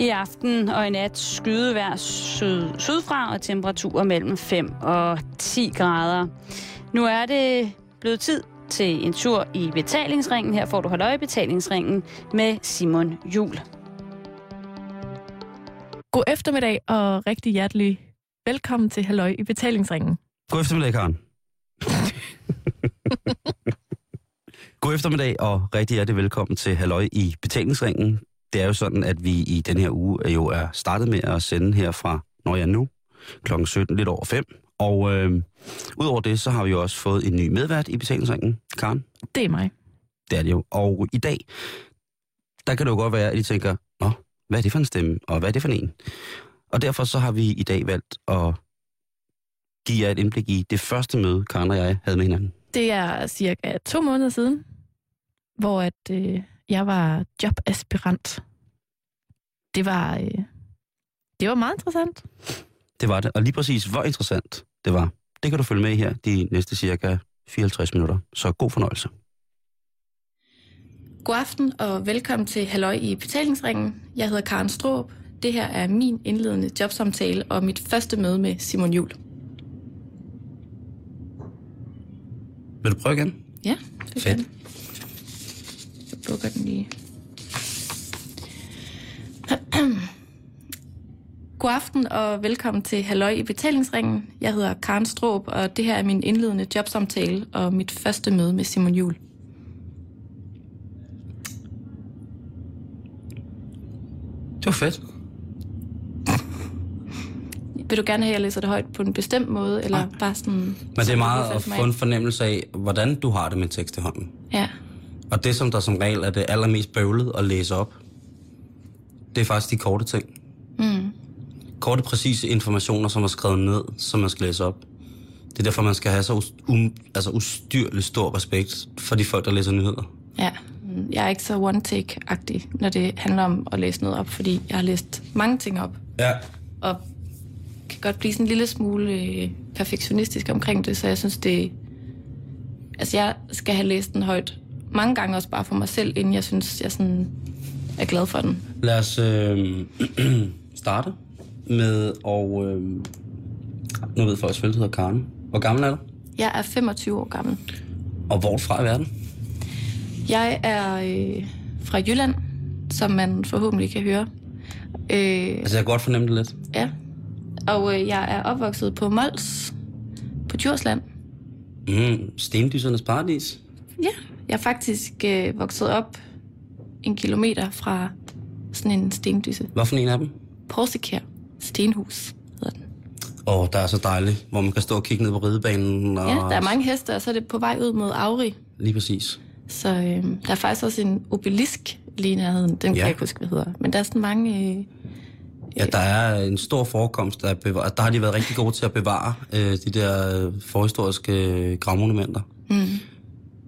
I aften og i nat skydevær syd, sydfra og temperaturer mellem 5 og 10 grader. Nu er det blevet tid til en tur i betalingsringen. Her får du holde øje i betalingsringen med Simon Jul. God eftermiddag og rigtig hjertelig velkommen til Halløj i betalingsringen. God eftermiddag, Karen. God eftermiddag og rigtig hjertelig velkommen til Halløj i betalingsringen. Det er jo sådan, at vi i den her uge jo er startet med at sende her fra, når jeg nu, klokken 17 lidt over 5. Og øh, udover det, så har vi jo også fået en ny medvært i betalingsringen, Karen. Det er mig. Det er det jo. Og i dag, der kan det jo godt være, at I tænker, Nå, hvad er det for en stemme, og hvad er det for en? Og derfor så har vi i dag valgt at give jer et indblik i det første møde, Karen og jeg havde med hinanden. Det er cirka to måneder siden, hvor at, øh, jeg var jobaspirant. Det var, øh, det var meget interessant. Det var det. Og lige præcis, hvor interessant det var, det kan du følge med i her de næste cirka 54 minutter. Så god fornøjelse. God aften og velkommen til Halløj i betalingsringen. Jeg hedder Karen Stroop. Det her er min indledende jobsamtale og mit første møde med Simon Jul. Vil du prøve igen? Ja, det Fedt. Bukker den lige. God aften og velkommen til Halløj i betalingsringen. Jeg hedder Karen Stroop, og det her er min indledende jobsamtale og mit første møde med Simon Jul. Det var fedt. Vil du gerne have, at jeg læser det højt på en bestemt måde, eller bare sådan... Men det er meget at få en fornemmelse af, hvordan du har det med tekst i hånden. Ja, Og det, som der som regel er det allermest bøvlet at læse op, det er faktisk de korte ting. mm. Korte, præcise informationer, som er skrevet ned, som man skal læse op. Det er derfor, man skal have så us- um, altså ustyrligt stor respekt for de folk, der læser nyheder. ja. Jeg er ikke så one-take-agtig, når det handler om at læse noget op, fordi jeg har læst mange ting op, Ja. og kan godt blive sådan en lille smule øh, perfektionistisk omkring det, så jeg synes, det... Altså, jeg skal have læst den højt mange gange også bare for mig selv, inden jeg synes, jeg sådan er glad for den. Lad os øh, starte med, og øh, nu ved folk selvfølgelig, hedder Karen. Hvor gammel er du? Jeg er 25 år gammel. Og hvor fra i verden? Jeg er øh, fra Jylland, som man forhåbentlig kan høre. Øh, Altså, jeg kan godt fornemme det lidt. ja. Og øh, jeg er opvokset på Mols, på Djursland. Mm, stendysernes paradis. Ja, jeg er faktisk øh, vokset op en kilometer fra sådan en stendyse. Hvad for en af dem? Porsikær Stenhus hedder den. Åh, oh, der er så dejligt, hvor man kan stå og kigge ned på ridebanen. Og... Ja, der er mange heste, og så er det på vej ud mod Auri. Lige præcis. Så øh, der er faktisk også en obelisk lige i nærheden. Den kan Ja. jeg ikke huske, hvad hedder. Men der er sådan mange... Øh, Ja, der er en stor forekomst af bevare... Der har de været rigtig gode til at bevare øh, de der øh, forhistoriske øh, gravmonumenter. mm,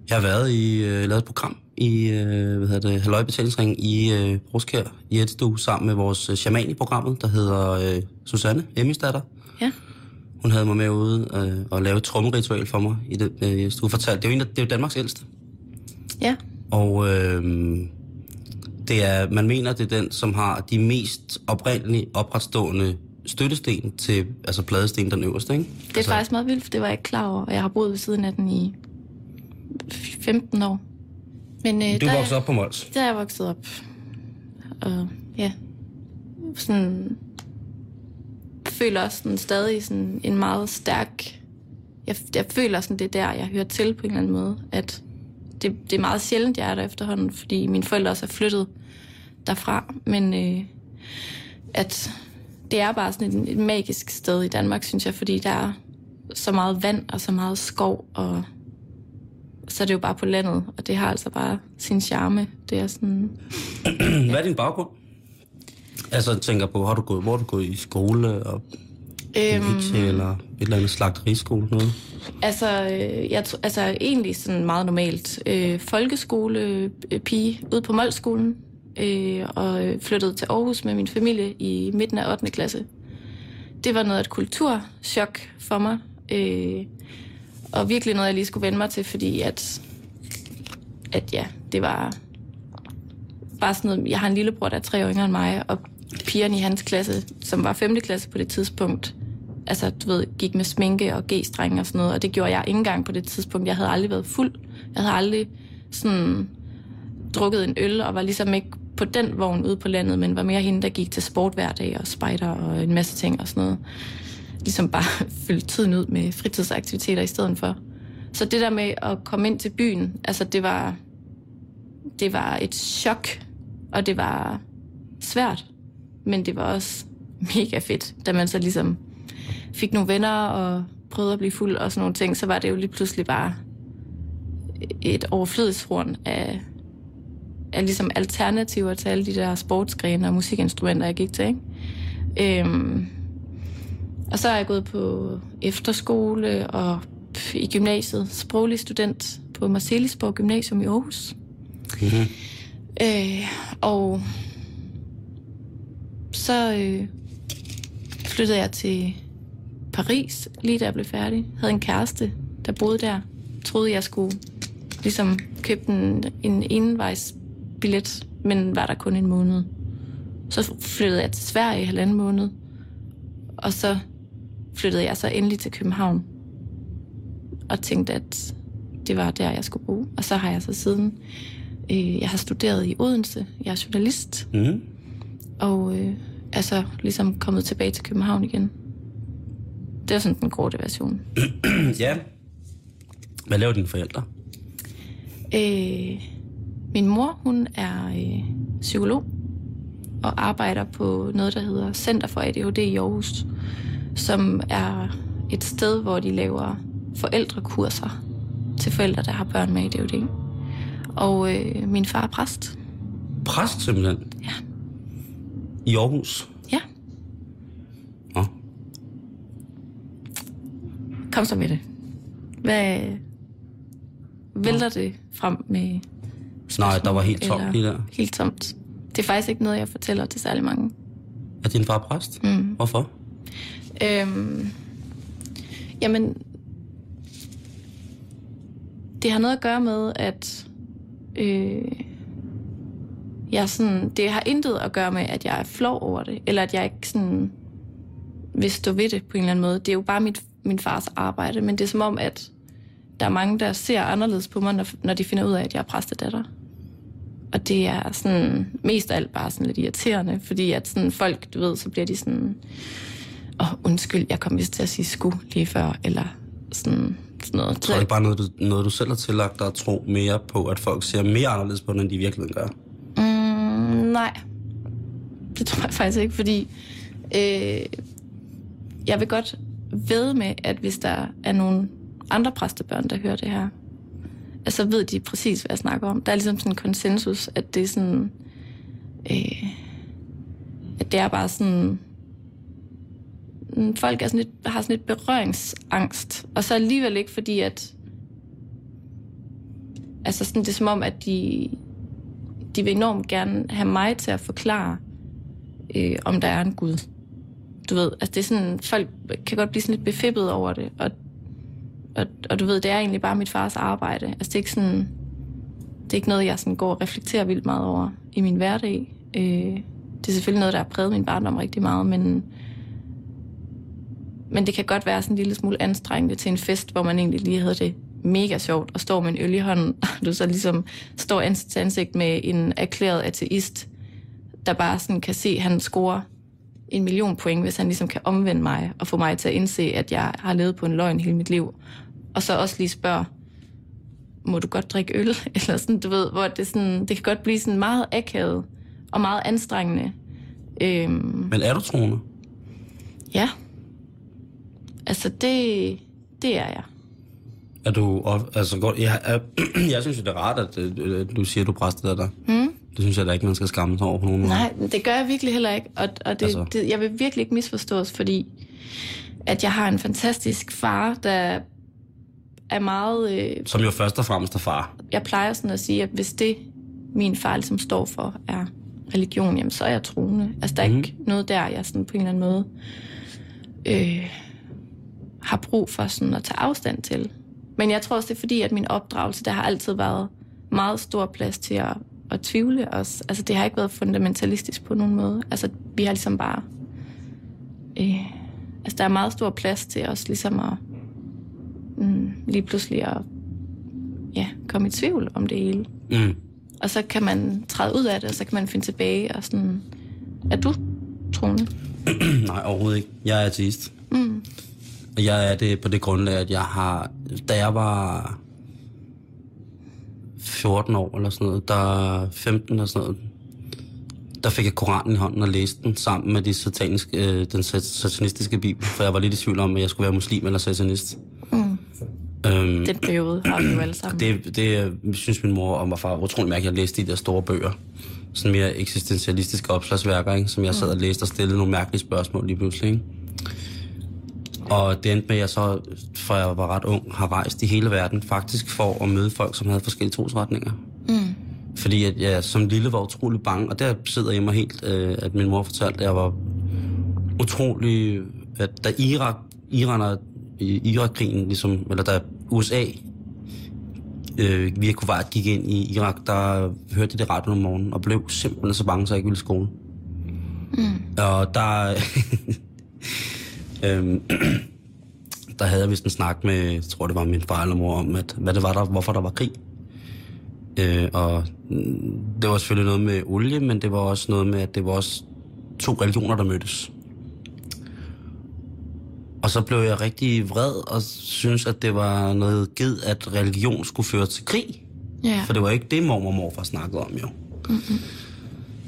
Jeg har været i, øh, lavet et program i, øh, hvad hedder det, Halløjbetalingsring i øh, Bruskær i Edstue, sammen med vores øh, shaman i programmet, der hedder øh, Susanne Emmys datter. ja. Hun havde mig med ude øh, og lave et trommeritual for mig i det, øh, du fortalte. Det er jo, en, af- det er jo Danmarks ældste. Ja, Og øh, det er, man mener, det er den, som har de mest oprindelige opretstående støttesten til, altså pladesten den øverste, ikke? det er altså, faktisk meget vildt, for det var jeg ikke klar over. Og jeg har boet ved siden af den i 15 år. Men øh, Du der, voksede op på Mols. der er jeg vokset op. Og ja, sådan føler også sådan stadig sådan en meget stærk... Jeg, jeg føler sådan, det er der, jeg hører til på en eller anden måde. At det, det er meget sjældent, jeg er der efterhånden, fordi mine forældre også er flyttet derfra. Men øh, at det er bare sådan et, et magisk sted i Danmark, synes jeg, fordi der er så meget vand og så meget skov, og så er det jo bare på landet, og det har altså bare sin charme. Det er sådan... Hvad er din baggrund? Altså, jeg tænker på, har du gået, hvor har du gået i skole, og Øhm, eller et eller andet slagteriskole, noget? altså, øh, jeg, altså, egentlig sådan meget normalt. Øh, folkeskolepige ude på Målskolen, øh, og øh, flyttede til Aarhus med min familie i midten af 8. klasse. Det var noget af et kulturschok for mig, øh, og virkelig noget, jeg lige skulle vende mig til, fordi at, at ja, det var bare sådan noget, jeg har en lillebror, der er tre år yngre end mig, og pigerne i hans klasse, som var 5. klasse på det tidspunkt, altså, du ved, gik med sminke og g-streng og sådan noget, og det gjorde jeg ikke engang på det tidspunkt. Jeg havde aldrig været fuld. Jeg havde aldrig sådan drukket en øl, og var ligesom ikke på den vogn ude på landet, men var mere hende, der gik til sport hver dag, og spejder og en masse ting og sådan noget. Ligesom bare fyldte tiden ud med fritidsaktiviteter i stedet for. Så det der med at komme ind til byen, altså det var, det var et chok, og det var svært, men det var også mega fedt, da man så ligesom fik nogle venner og prøvede at blive fuld og sådan nogle ting, så var det jo lige pludselig bare et overflødighedshorn af, af ligesom alternativer til alle de der sportsgrene og musikinstrumenter, jeg gik til. Ikke? Øhm, og så er jeg gået på efterskole og i gymnasiet, sproglig student på Marcelisborg Gymnasium i Aarhus. Mm-hmm. Øh, og så øh, flyttede jeg til Paris, lige da jeg blev færdig. Havde en kæreste, der boede der. Troede, jeg skulle ligesom købe en, en envejsbillet, men var der kun en måned. Så flyttede jeg til Sverige i halvanden måned. Og så flyttede jeg så endelig til København. Og tænkte, at det var der, jeg skulle bo. Og så har jeg så siden... Øh, jeg har studeret i Odense. Jeg er journalist. Mm. Og øh, er så ligesom kommet tilbage til København igen. Det er sådan den korte version. ja. Hvad laver dine forældre? Øh, min mor, hun er øh, psykolog og arbejder på noget, der hedder Center for ADHD i Aarhus, som er et sted, hvor de laver forældrekurser til forældre, der har børn med ADHD. Og øh, min far er præst. Præst simpelthen? Ja. I Aarhus? Ja. Nå. Kom så med det. Hvad vælter det frem med Nej, der var helt tomt lige der. Helt tomt. Det er faktisk ikke noget, jeg fortæller til særlig mange. Er din far præst? Mm. Hvorfor? Øhm, jamen, det har noget at gøre med, at øh, jeg sådan, det har intet at gøre med, at jeg er flov over det, eller at jeg ikke sådan vil stå ved det på en eller anden måde. Det er jo bare mit, min fars arbejde, men det er som om, at der er mange, der ser anderledes på mig, når, når de finder ud af, at jeg er præstedatter. Og det er sådan, mest af alt bare sådan lidt irriterende, fordi at sådan folk, du ved, så bliver de sådan, åh, oh, undskyld, jeg kom vist til at sige sku lige før, eller sådan, sådan noget. Tror ikke bare noget, du, noget, du selv har tillagt dig at tro mere på, at folk ser mere anderledes på end de i virkeligheden gør? Mm, nej. Det tror jeg faktisk ikke, fordi øh, jeg vil godt ved med, at hvis der er nogle andre præstebørn, der hører det her, så ved de præcis, hvad jeg snakker om. Der er ligesom sådan en konsensus, at det er sådan... Øh, at det er bare sådan... Mm, folk er sådan lidt, har sådan lidt berøringsangst. Og så alligevel ikke, fordi at... Altså sådan, det er som om, at de, de vil enormt gerne have mig til at forklare, øh, om der er en Gud. Du ved, altså det er sådan, folk kan godt blive sådan lidt befippet over det, og og, og du ved, det er egentlig bare mit fars arbejde. Altså det er ikke sådan, det er ikke noget, jeg sådan går og reflekterer vildt meget over i min hverdag. Øh, det er selvfølgelig noget, der har præget min barndom rigtig meget, men, men det kan godt være sådan en lille smule anstrengende til en fest, hvor man egentlig lige havde det mega sjovt, og står med en øl i hånden, og du så ligesom står ansigt til ansigt med en erklæret ateist, der bare sådan kan se, at han scorer en million point, hvis han ligesom kan omvende mig og få mig til at indse, at jeg har levet på en løgn hele mit liv. Og så også lige spørge, må du godt drikke øl? Eller sådan, du ved, hvor det, sådan, det kan godt blive sådan meget akavet og meget anstrengende. Øhm, Men er du troende? ja. Altså, det, det er jeg. Er du... Altså, godt, jeg, er, jeg synes jo, det er rart, at øh, du siger, at du er præstedatter. Hmm? Det synes jeg da ikke, man skal skamme sig over på nogen måde. Nej, det gør jeg virkelig heller ikke. Og, og det, Altså. det, jeg vil virkelig ikke misforstås, fordi at jeg har en fantastisk far, der er meget... Øh, Som jo først og fremmest er far. jeg plejer sådan at sige, at hvis det, min far ligesom står for, er religion, jamen så er jeg troende. Altså, der er mm. ikke noget der, jeg sådan på en eller anden måde øh, har brug for sådan at tage afstand til. Men jeg tror også, det er fordi, at min opdragelse, der har altid været meget stor plads til at, at tvivle også. Altså, det har ikke været fundamentalistisk på nogen måde. Altså, vi har ligesom bare... Øh, altså, der er meget stor plads til os ligesom at mm, lige pludselig at ja, komme i tvivl om det hele. Mm. Og så kan man træde ud af det, og så kan man finde tilbage og sådan... Er du troende? Nej, overhovedet ikke. Jeg er ateist. Mm. Jeg er det på det grundlag, at jeg har... Da jeg var 14 år eller sådan noget, der 15 eller sådan noget, der fik jeg Koranen i hånden og læste den sammen med de sataniske, øh, den sat- satanistiske bibel, for jeg var lidt i tvivl om, at jeg skulle være muslim eller satanist. Mm. Øhm, Den periode har vi jo alle sammen. det, det øh, synes min mor og mig far var utrolig mærkeligt, at jeg læste de der store bøger. Sådan mere eksistentialistiske opslagsværker, ikke? som jeg sad og læste og stillede nogle mærkelige spørgsmål lige pludselig. Ikke? Og det endte med, at jeg så, for jeg var ret ung, har rejst i hele verden, faktisk for at møde folk, som havde forskellige trosretninger. Mm. Fordi at jeg som lille var utrolig bange, og der sidder jeg mig helt, øh, at min mor fortalte, at jeg var utrolig, at da Irak, Iran og i Irak-krigen, ligesom, eller da USA øh, via Kuwait gik ind i Irak, der hørte jeg det ret om morgenen, og blev simpelthen så bange, så jeg ikke ville i skole. Mm. Og der... øhm, der havde jeg vist en snak med, jeg tror det var min far eller mor, om, at, hvad det var der, hvorfor der var krig. Øh, og mm, det var selvfølgelig noget med olie, men det var også noget med, at det var også to religioner, der mødtes. Og så blev jeg rigtig vred og synes, at det var noget ged, at religion skulle føre til krig. Ja. For det var ikke det, mor og morfar snakkede om, jo. Mm-hmm.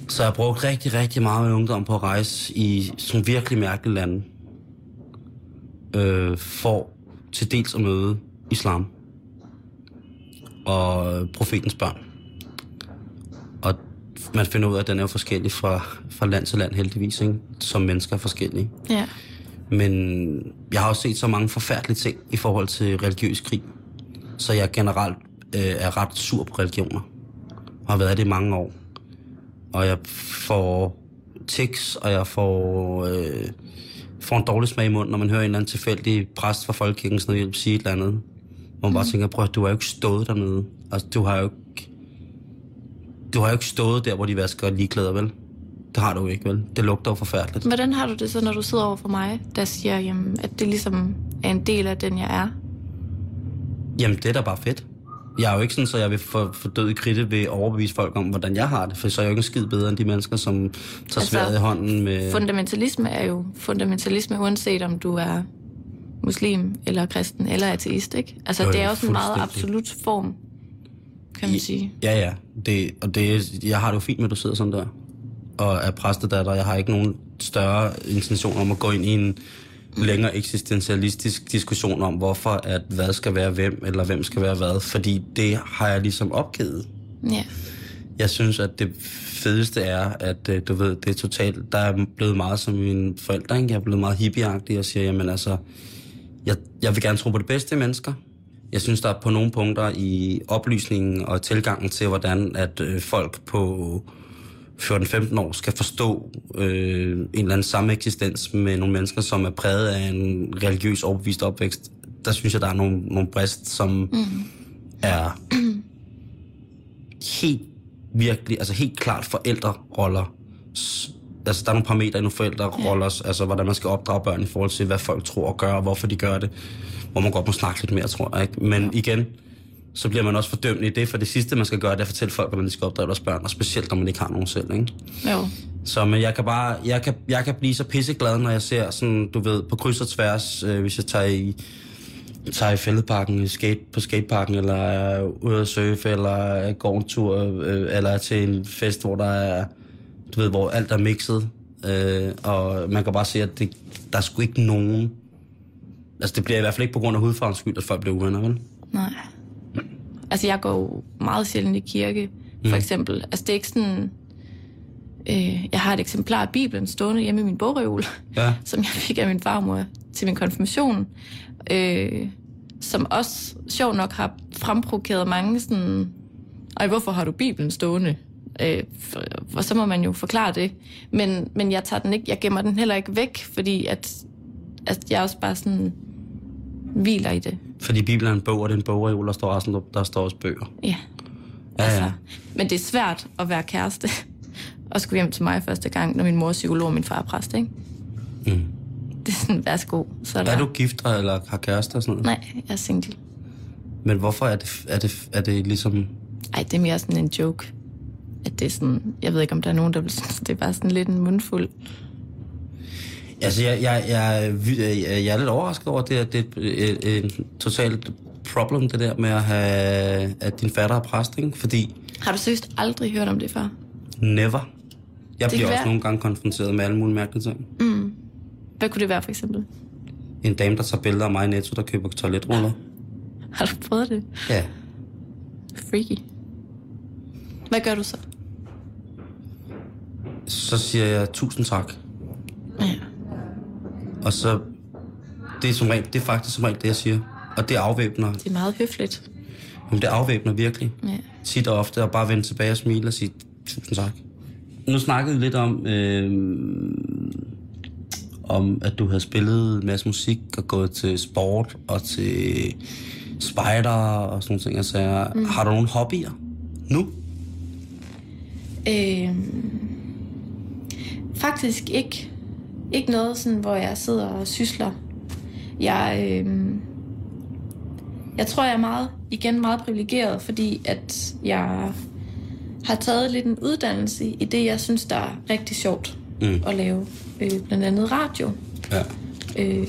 Så jeg brugte rigtig, rigtig meget med ungdom på at rejse i sådan virkelig mærkelige lande. Øh, for til dels at møde islam. Og profetens børn. Og man finder ud af, at den er jo forskellig fra, fra land til land heldigvis, ikke? som mennesker er forskellige. ja. Men jeg har også set så mange forfærdelige ting i forhold til religiøs krig. Så jeg generelt øh, er ret sur på religioner. Og har været det i mange år. Og jeg får tics, og jeg får, øh, får en dårlig smag i munden, når man hører en eller anden tilfældig præst fra Folkekirken sådan noget, sige et eller andet. Hvor man bare tænker, prøv du har jo ikke stået dernede. Altså, du har jo ikke... Du har jo ikke stået der, hvor de vasker ligeklæder, vel? Det har du jo ikke, vel? Det lugter jo forfærdeligt. Hvordan har du det så, når du sidder over for mig, der siger, jamen, at det ligesom er en del af den, jeg er? Jamen, det er da bare fedt. Jeg er jo ikke sådan, så jeg vil få, få død i kridte ved at overbevise folk om, hvordan jeg har det. For så er jeg jo ikke en skid bedre end de mennesker, som tager altså, sværet i hånden med... Fundamentalisme er jo fundamentalisme, uanset om du er muslim, eller kristen, eller ateist, ikke? Altså, Jo, det er også en meget absolut form, kan man sige. Ja, ja. Det, og det, jeg har det jo fint med, at du sidder sådan der. Og er præstedatter. Jeg har ikke nogen større intention om at gå ind i en længere eksistentialistisk diskussion om, hvorfor at hvad skal være hvem, eller hvem skal være hvad. Fordi det har jeg ligesom opgivet. Ja. Jeg synes, at det fedeste er, at øh, du ved, det er totalt... Der er blevet meget som mine forældre, ikke? Jeg er blevet meget hippieagtig og siger, jamen altså, jeg, jeg vil gerne tro på det bedste i mennesker. Jeg synes, der er på nogle punkter i oplysningen og tilgangen til, hvordan at øh, folk på 14-15 år skal forstå øh, en eller anden sameksistens med nogle mennesker, som er præget af en religiøs overbevist opvækst. Der synes jeg, der er nogle, nogle brist, som mm. er helt virkelig, altså helt klart forældreroller. Altså, der er nogle parametre i nogle forældreroller, ja. altså hvordan man skal opdrage børn i forhold til, hvad folk tror og gør, og hvorfor de gør det. Hvor man godt må snakke lidt mere, tror jeg. Ikke? Men ja. igen, så bliver man også fordømt i det, for det sidste, man skal gøre, det er at fortælle folk, hvordan de skal opdrage deres børn, og specielt, når man ikke har nogen selv. Ikke? Jo. Så men jeg kan bare, jeg kan, jeg kan blive så pisseglad, når jeg ser sådan, du ved, på kryds og tværs, øh, hvis jeg tager i, tager i fældeparken, i skate, på skateparken, eller er ude at surfe, eller går en tur, øh, eller er til en fest, hvor der er, du ved, hvor alt er mixet, øh, og man kan bare se, at det, der er sgu ikke nogen, altså det bliver i hvert fald ikke på grund af hudfarvens skyld, at folk bliver uvenner, vel? Nej. Altså, jeg går jo meget sjældent i kirke, for Mm. eksempel. Altså, det er ikke sådan... Øh, jeg har et eksemplar af Bibelen stående hjemme i min bogreol, Ja. som jeg fik af min farmor til min konfirmation. Øh, som også, sjov nok, har fremprovokeret mange sådan... Ej, hvorfor har du Bibelen stående? Øh, for, og så må man jo forklare det. Men, men jeg tager den ikke, jeg gemmer den heller ikke væk, fordi at, at jeg også bare sådan hviler i det. Fordi Bibelen er en bog, og det er en bogreol, der står, også, der står også bøger. Ja. Ja, ja. Altså, men det er svært at være kæreste og skulle hjem til mig første gang, når min mor er psykolog og min far er præst, ikke? Mm. Det er sådan, værsgo. Så er, der... Er du gift eller har kæreste og sådan noget? Nej, jeg er single. Men hvorfor er det, er det, er det ligesom... Ej, det er mere sådan en joke. At det er sådan, jeg ved ikke, om der er nogen, der vil synes, det er bare sådan lidt en mundfuld. Altså, jeg, jeg, jeg, jeg, er lidt overrasket over det, at det er et, totalt problem, det der med at have, at din fatter er præst, ikke? Fordi Har du seriøst aldrig hørt om det før? never. Jeg Det bliver også være- nogle gange konfronteret med alle mulige mærkelige ting. Hvad kunne det være, for eksempel? En dame, der tager billeder af mig i Netto, der køber toiletruller. Har du prøvet det? Ja. Freaky. Hvad gør du så? Så siger jeg tusind tak. Og så... Det er, som regel, det er faktisk som regel det, jeg siger. Og det afvæbner. Det er meget høfligt. Jamen, det afvæbner virkelig. Ja. tit og ofte, og bare vende tilbage og smile og sige tusind tak. Nu snakkede vi lidt om, øh, om at du havde spillet en masse musik og gået til sport og til spejder og sådan nogle ting. Altså, mm. Har du nogle hobbyer nu? Øhm, faktisk ikke. Ikke noget, sådan, hvor jeg sidder og sysler. Jeg, øhm, jeg tror, jeg er meget, igen meget privilegeret, fordi at jeg har taget lidt en uddannelse i det, jeg synes, der er rigtig sjovt Mm. at lave. Øh, blandt andet radio. Ja. Øh,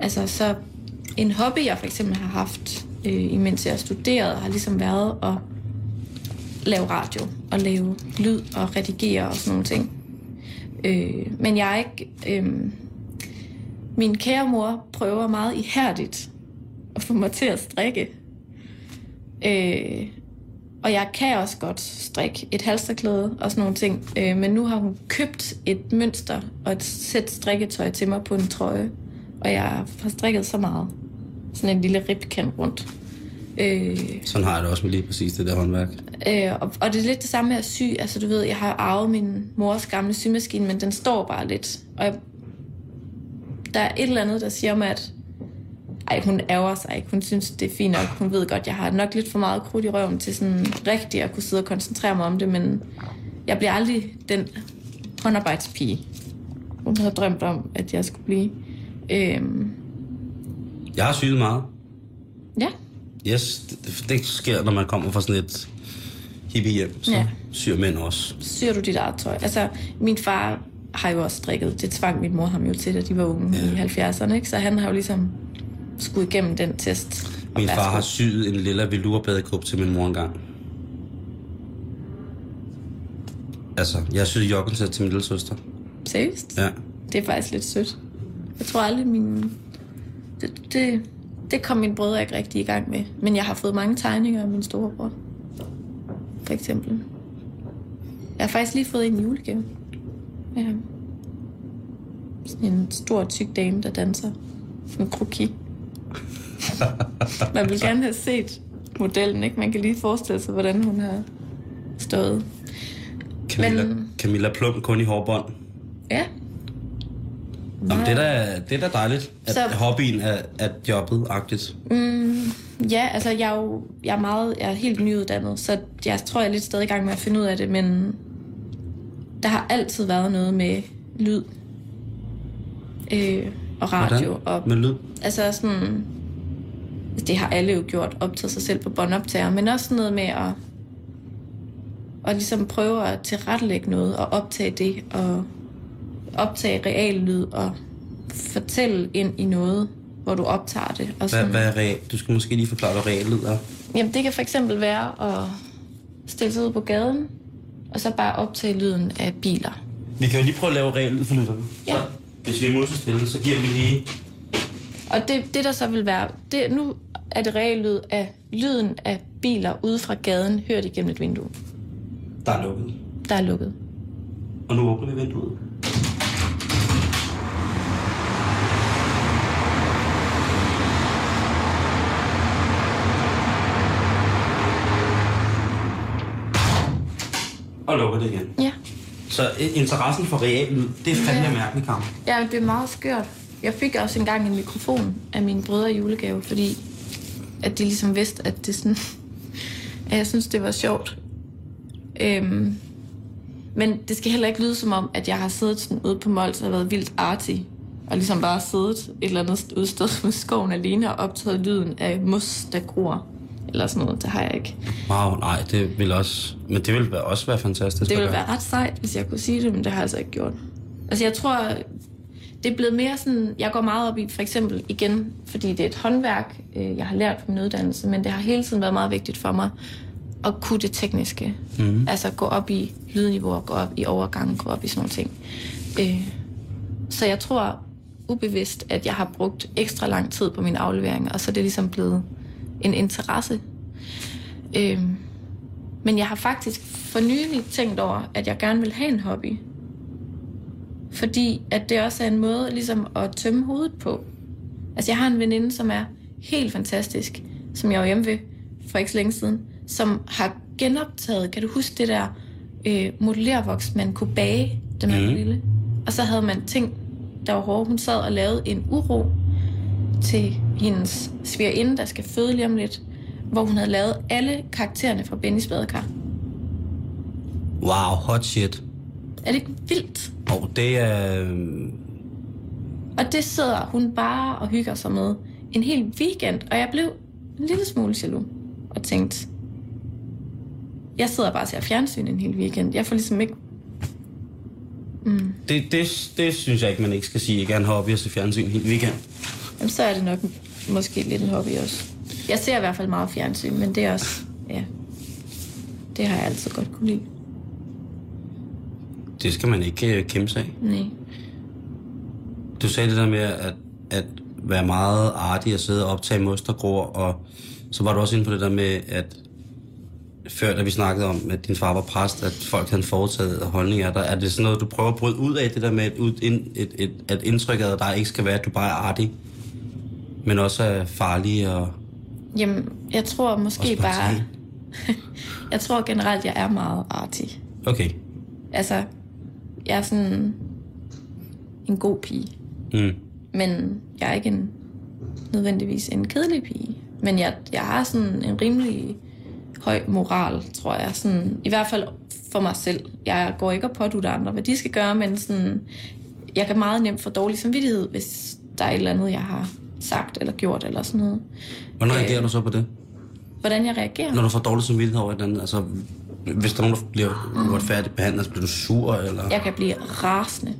altså, så en hobby, jeg for eksempel har haft, øh, imens jeg studerede, har ligesom været at lave radio og lave lyd og redigere og sådan nogle ting. Øh, men jeg er ikke... Øh, min kære mor prøver meget ihærdigt at få mig til at strikke. Øh, og jeg kan også godt strikke et halsterklæde og sådan nogle ting. Øh, men nu har hun købt et mønster og et sæt strikketøj til mig på en trøje. Og jeg har strikket så meget. Sådan en lille ribkant rundt. Øh, Sådan har jeg det også med lige præcis det der håndværk. Øh, og, og det er lidt det samme med at sy. Altså, du ved, jeg har arvet min mors gamle symaskine, men den står bare lidt. Og jeg, der er et eller andet, der siger mig, at ej, hun ærger sig ikke. Hun synes, det er fint nok. Hun ved godt, jeg har nok lidt for meget krudt i røven til sådan rigtigt at kunne sidde og koncentrere mig om det, men jeg bliver aldrig den håndarbejdspige, hun havde drømt om, at jeg skulle blive. Øhm, Jeg har syet meget. ja, Yes, det, det sker, når man kommer fra sådan et hippie hjem. Så Ja. syr mænd også. syr du dit eget tøj? Altså, min far har jo også strikket. Det tvang min mor ham jo til, da de var unge ja. i 70'erne, ikke? Så han har jo ligesom skulle igennem den test. Min far har syet en lilla velurbadekup til min mor engang. Altså, jeg har syet joggensæt til min lille søster. Seriøst? Ja. Det er faktisk lidt sødt. Jeg tror aldrig, min... Det, det, det kom min brødre ikke rigtig i gang med. Men jeg har fået mange tegninger af min storebror. For eksempel. Jeg har faktisk lige fået en julegave. Ja. Sådan en stor, tyk dame, der danser. En kroki. Man vil gerne have set modellen, ikke? Man kan lige forestille sig, hvordan hun har stået. Camilla, Men-. Camilla Plum kun i hårbånd. Ja. Jamen, det, er da, det er da dejligt, at Så- hobbyen er, er jobbet-agtigt. Ja, altså jeg er jo jeg er meget, jeg er helt nyuddannet, så jeg tror, jeg er lidt stadig i gang med at finde ud af det, men der har altid været noget med lyd øh, og radio. Og, Med lyd. altså sådan, det har alle jo gjort, optaget sig selv på båndoptager, men også noget med at, at ligesom prøve at tilrettelægge noget og optage det, og optage real lyd og fortælle ind i noget, hvor du optager det. Og Hvad, sådan. hvad er real? Du skal måske lige forklare, hvad real lyd er. Jamen, det kan for eksempel være at stille sig ud på gaden, og så bare optage lyden af biler. Vi kan jo lige prøve at lave real lyd for lytterne. Ja. Så, hvis vi er musestille, så giver vi lige... Og det, det der så vil være, det, nu er det reelt lyd af lyden af biler ude fra gaden, hørt igennem et vindue, Der er lukket. der er lukket. Og nu åbner vi vinduet. Og lukker det igen. Ja. Så øh, interessen for real lyd, det er fandme Ja. mærkeligt, Karen. Ja, det er meget skørt. Jeg fik også engang en mikrofon af mine brødre i julegave, fordi at de ligesom vidste, at det sådan at jeg synes, det var sjovt. Øhm, men det skal heller ikke lyde som om, at jeg har siddet sådan ude på Mols og været vildt artig. Og ligesom bare siddet et eller andet udsted med skoven alene og optaget lyden af mus, der gror. Eller sådan noget, det har jeg ikke. Wow, nej, det vil også... Men det vil også være fantastisk. Det ville være ret sejt, hvis jeg kunne sige det, men det har jeg altså ikke gjort. Altså jeg tror, det er blevet mere sådan, jeg går meget op i, for eksempel igen, fordi det er et håndværk, øh, jeg har lært på min uddannelse, men det har hele tiden været meget vigtigt for mig at kunne det tekniske. Mm. Altså gå op i lydniveau, gå op i overgangen, gå op i sådan nogle ting. Øh, så jeg tror ubevidst, at jeg har brugt ekstra lang tid på min aflevering, og så er det ligesom blevet en interesse. Øh, men jeg har faktisk for nylig tænkt over, at jeg gerne vil have en hobby. Fordi at det også er en måde ligesom at tømme hovedet på. Altså jeg har en veninde, som er helt fantastisk, som jeg var hjemme ved for ikke så længe siden, som har genoptaget, kan du huske det der øh, modellervoks, man kunne bage, da man var Mhm. lille? Og så havde man ting, der var hårde. Hun sad og lavede en uro til hendes svigerinde, der skal føde lige om lidt, hvor hun havde lavet alle karaktererne fra Bennys badekar. Wow, hot shit. Er det ikke vildt? Og det er... øhm, Og det sidder hun bare og hygger sig med en hel weekend, og jeg blev en lille smule jaloux og tænkte, jeg sidder bare og ser fjernsyn en hel weekend. Jeg får ligesom ikke... Det, det, det synes jeg ikke, man ikke skal sige. Jeg gerne hobby at se fjernsyn hele weekend. Jamen, så er det nok måske lidt en hobby også. Jeg ser i hvert fald meget fjernsyn, men det er også... Ja, det har jeg altid godt kunne lide. Det skal man ikke øh, kæmpe sig af. Nej. Du sagde det der med at, at være meget artig og sidde og optage mostergror, og så var du også inde på det der med, at før da vi snakkede om, at din far var præst, at folk havde foretaget holdninger. Der, er det sådan noget, du prøver at bryde ud af, det der med, at, ud, ind, et, et, at indtrykket af dig ikke skal være, at du bare er artig, men også er farlig og Jamen, jeg tror måske bare... jeg tror generelt, jeg er meget artig. Okay. Altså, jeg er sådan en god pige. Mm. Men jeg er ikke en, nødvendigvis en kedelig pige. Men jeg, jeg har sådan en rimelig høj moral, tror jeg. Sådan, I hvert fald for mig selv. Jeg går ikke og pådutter andre, hvad de skal gøre, men sådan, jeg kan meget nemt få dårlig samvittighed, hvis der er et eller andet, jeg har sagt eller gjort eller sådan noget. Hvordan reagerer du så på det? Hvordan jeg reagerer? Når du får dårlig samvittighed over et eller andet, altså hvis der er nogen, der bliver uretfærdigt behandlet, så bliver du sur, eller Jeg kan blive rasende.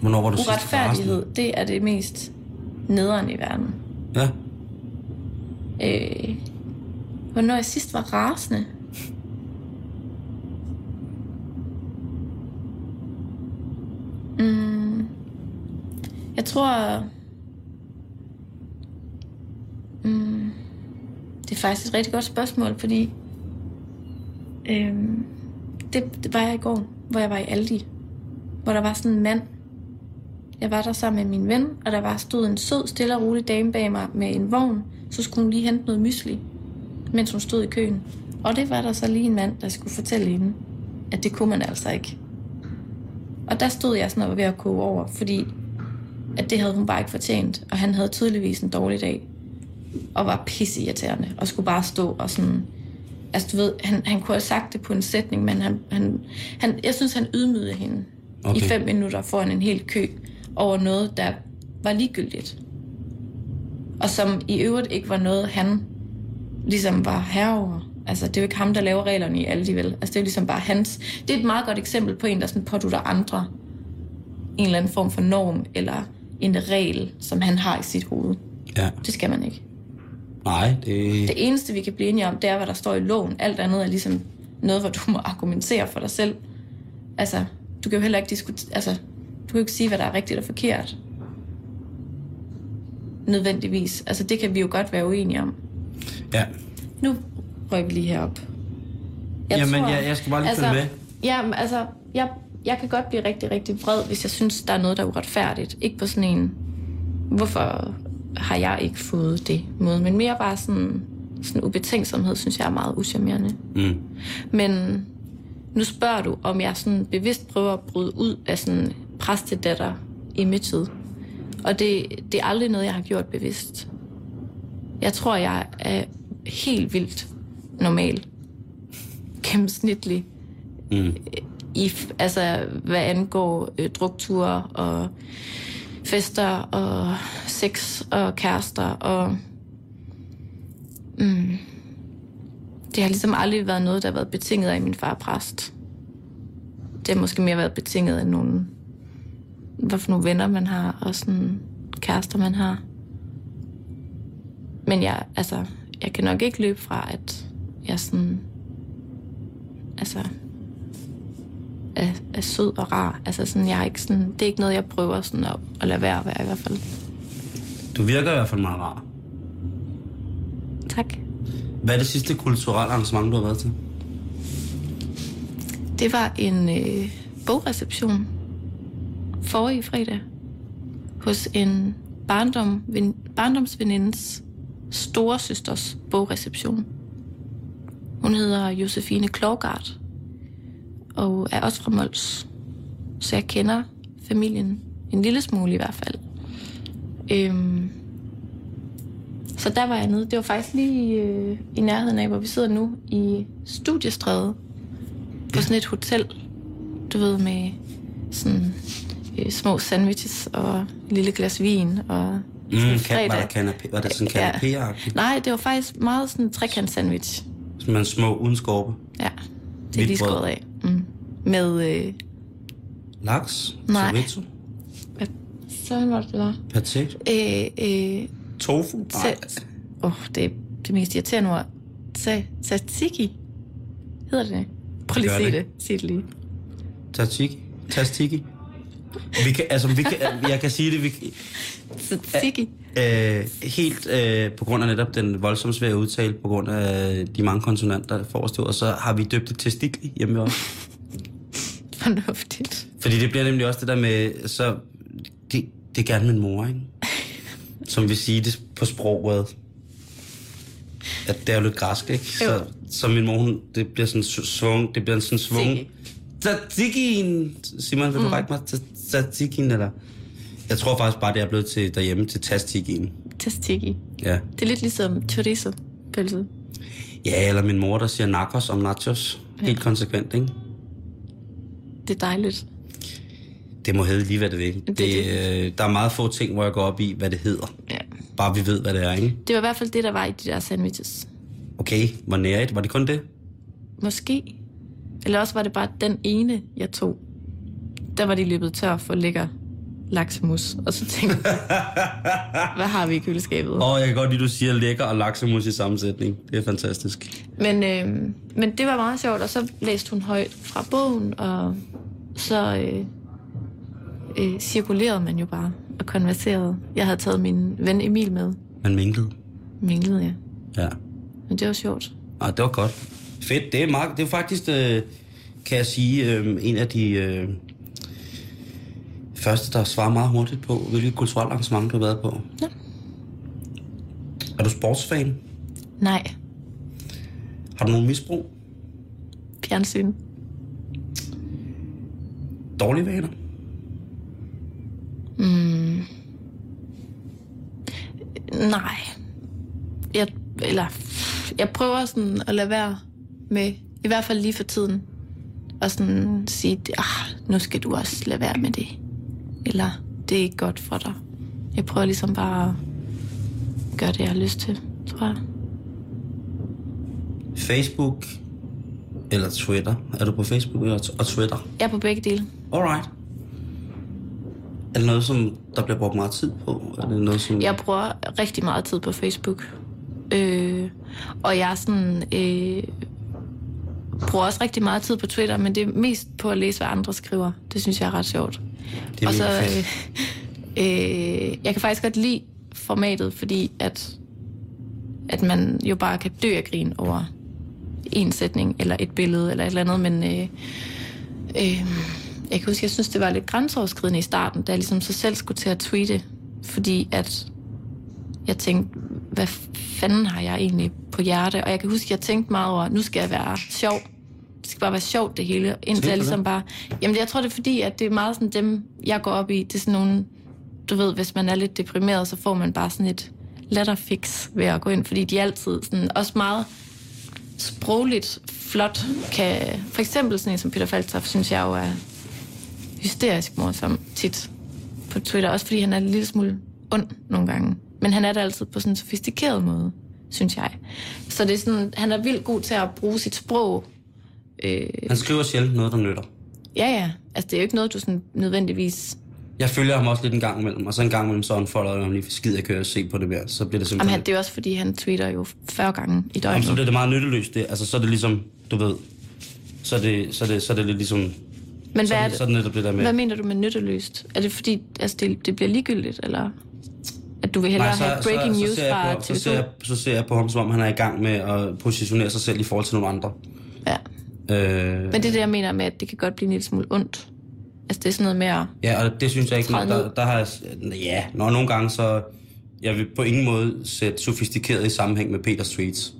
hvornår var du Uretfærdighed, det er det mest nederen i verden. rasende? Ja. Øh, hvornår jeg sidst var rasende? Mm, jeg tror... Mm, det er faktisk et rigtig godt spørgsmål, fordi... Øhm, det, det var jeg i går, hvor jeg var i Aldi. Hvor der var sådan en mand. Jeg var der sammen med min ven, og der var stod en sød, stille og rolig dame bag mig med en vogn. Så skulle hun lige hente noget mysli, mens hun stod i køen. Og det var der så lige en mand, der skulle fortælle hende, at det kunne man altså ikke. Og der stod jeg sådan og var ved at koge over, fordi at det havde hun bare ikke fortjent. Og han havde tydeligvis en dårlig dag. Og var pisseirriterende. Og skulle bare stå og sådan... Altså du ved, han, han kunne have sagt det på en sætning, men han, han, han, jeg synes, han ydmygede hende okay. i fem minutter foran en hel kø over noget, der var ligegyldigt. Og som i øvrigt ikke var noget, han ligesom var herover. Altså, det er jo ikke ham, der laver reglerne i alle de vel. Altså, det er jo ligesom bare hans... Det er et meget godt eksempel på en, der sådan pådutter andre en eller anden form for norm, eller en regel, som han har i sit hoved. Ja. Det skal man ikke. Nej, det... Det eneste, vi kan blive enige om, det er, hvad der står i loven. Alt andet er ligesom noget, hvor du må argumentere for dig selv. Altså, du kan jo heller ikke diskutere... Altså, du kan jo ikke sige, hvad der er rigtigt og forkert. Nødvendigvis. Altså, det kan vi jo godt være uenige om. Ja. Nu røg vi lige herop. Jamen, jeg- jeg skal bare lige altså, følge med. Ja, altså, jeg, jeg kan godt blive rigtig, rigtig vred, hvis jeg synes, der er noget, der er uretfærdigt. Ikke på sådan en, hvorfor har jeg ikke fået det måde, men mere bare sådan, sådan ubetænksomhed, synes jeg er meget uschammerende. Mm. Men nu spørger du, om jeg sådan bevidst prøver at bryde ud af sådan præstedatter imaget. Og det, det er aldrig noget, jeg har gjort bevidst. Jeg tror, jeg er helt vildt normal. Gennemsnitlig. Mm. I, altså, hvad angår øh, drukture og fester og sex og kærester og... Mm, det har ligesom aldrig været noget, der har været betinget af min far præst. Det har måske mere været betinget af nogle, hvad for nogle venner man har, og sådan kærester man har. Men jeg, altså, jeg kan nok ikke løbe fra, at jeg sådan, altså, er, er sød og rar. Altså sådan, jeg er ikke sådan, det er ikke noget, jeg prøver sådan at, at lade være at være i hvert fald. Du virker i hvert fald meget rar. Tak. Hvad er det sidste kulturelle arrangement, du har været til? Det var en øh, bogreception forrige fredag hos en barndom, ven, barndomsvenindens store søsters bogreception. Hun hedder Josefine Klogart og er også fra Mols. Så jeg kender familien en lille smule i hvert fald. Øhm, så der var jeg nede. Det var faktisk lige øh, i nærheden af, hvor vi sidder nu, i Studiestræde på sådan et hotel, du ved, med sådan øh, små sandwiches og et lille glas vin og Mm, sådan kan, var, der kanapé, var det sådan Ja. kanapé Nej, det var faktisk meget sådan en trekant sandwich. Sådan små uden skorpe. Ja, det er lige skåret af. Mm. Med, øh, Laks, Nej. chorizo, hvad søren var det, det var? paté, Øh, øh, tofu. Nej, Tæt. Åh, oh, det er det mest irriterende ord. Sa- Tzatziki. Hedder det? Prøv lige at sige det. det. Sig det lige. Tatiki. Tastiki. Vi kan, altså, vi kan, jeg kan sige det, vi, Tzatziki. øh, helt øh, på grund af netop den voldsomt svære udtale, på grund af de mange konsonanter, der forestår, og så har vi døbt det testikli hjemme ved os. Fornuftigt. Fordi det bliver nemlig også det der med, så det, det er gerne min mor, ikke? Som vil sige det på sproget. At det er jo lidt græsk, ikke? Så, Jo. så min mor, hun, det bliver sådan svung, det bliver sådan svung. Tzatzikien! Simon, vil du mm. række mig? Tza- Tzatzikien, eller? Jeg tror faktisk bare, det er blevet til derhjemme til tastikien. Tzatziki. Ja. Det er lidt ligesom chorizo pølse. Ja, eller min mor, der siger nachos om nachos. Helt konsekvent, ikke? Det er dejligt. Det må hedde lige, hvad det vil. Det, Det- øh, der er meget få ting, hvor jeg går op i, hvad det hedder. Ja. Bare vi ved, hvad det er, ikke? Det var i hvert fald det, der var i de der sandwiches. Okay, hvor nærigt. Var det kun det? Måske. Eller også var det bare den ene, jeg tog. Der var de løbet tør for lækker laksemus. Og så tænkte jeg, hvad har vi i køleskabet? Åh, oh, jeg kan godt lide, du siger lækker og laksemus i sammensætning. Det er fantastisk. Men, øh, men det var meget sjovt, og så læste hun højt fra bogen, og så øh, øh, cirkulerede man jo bare og konverserede. Jeg havde taget min ven Emil med. Man minglede. Minglede, ja. Ja. Men det var sjovt. Ah, det var godt. Fedt. Det er, meget, det er faktisk, øh, kan jeg sige, øh, en af de øh, første, der svarer meget hurtigt på, hvilket kulturelt arrangement du har været på. Ja. Er du sportsfan? Nej, Har du nogen misbrug? fjernsyn. Dårlige vaner? Nej. Jeg, eller, jeg prøver sådan at lade være med, i hvert fald lige for tiden, og sådan sige, ah, nu skal du også lade være med det. Eller, det er ikke godt for dig. Jeg prøver ligesom bare at gøre det, jeg har lyst til, tror jeg. Facebook eller Twitter? Er du på Facebook eller og Twitter? Jeg er på begge dele. Alright. Er det noget, som der bliver brugt meget tid på? Er det noget, som... Jeg bruger rigtig meget tid på Facebook. Øh, og jeg er sådan, øh, bruger også rigtig meget tid på Twitter, men det er mest på at læse, hvad andre skriver. Det synes jeg er ret sjovt. Det er og så, øh, øh, jeg kan faktisk godt lide formatet, fordi at, at man jo bare kan dø af grin over en sætning, eller et billede, eller et eller andet, men øh, øh, jeg kan huske, jeg synes, det var lidt grænseoverskridende i starten, da jeg ligesom så selv skulle til at tweete, fordi at jeg tænkte, hvad fanden har jeg egentlig på hjerte? Og jeg kan huske, jeg tænkte meget over, nu skal jeg være sjov. Det skal bare være sjovt, det hele. Indtil jeg ligesom bare... Jamen, jeg tror, det er fordi, at det er meget sådan dem, jeg går op i. Det er sådan nogle... Du ved, hvis man er lidt deprimeret, så får man bare sådan et letterfix ved at gå ind, fordi de altid sådan, også meget sprogligt flot kan... For eksempel sådan en som Peter Falstaff, synes jeg jo er hysterisk morsom tit på Twitter. Også fordi han er en lille smule ond nogle gange. Men han er det altid på sådan en sofistikeret måde, synes jeg. Så det er sådan, han er vildt god til at bruge sit sprog. Øh, han skriver sjældent noget, der nytter. Ja, ja. Altså, det er jo ikke noget, du sådan nødvendigvis... Jeg følger ham også lidt en gang imellem, og så en gang imellem så unfolder jeg ham lige skider jeg kører se på det mere. Så bliver det simpelthen... Jamen, det er også fordi, han tweeter jo 40 gange i døgnet. Jamen, så bliver det meget nytteløst. Det. Altså, så er det ligesom, du ved, så er det, så er det, så er det lidt ligesom... Men hvad, er det, sådan det der med. hvad mener du med nytteløst? Er det fordi, altså, det, det bliver ligegyldigt, eller at du vil hellere Nej, så, have breaking så, news så fra TV2? Så ser, jeg, så ser jeg på ham, som om han er i gang med at positionere sig selv i forhold til nogle andre. Ja. Øh... Men det er det, jeg mener med, at det kan godt blive en lille smule ondt. Altså, det er sådan noget med at... Ja, og det synes jeg ikke... Der, der har jeg... Ja, når nogle gange så... Jeg vil på ingen måde sætte sofistikeret i sammenhæng med Peters tweets.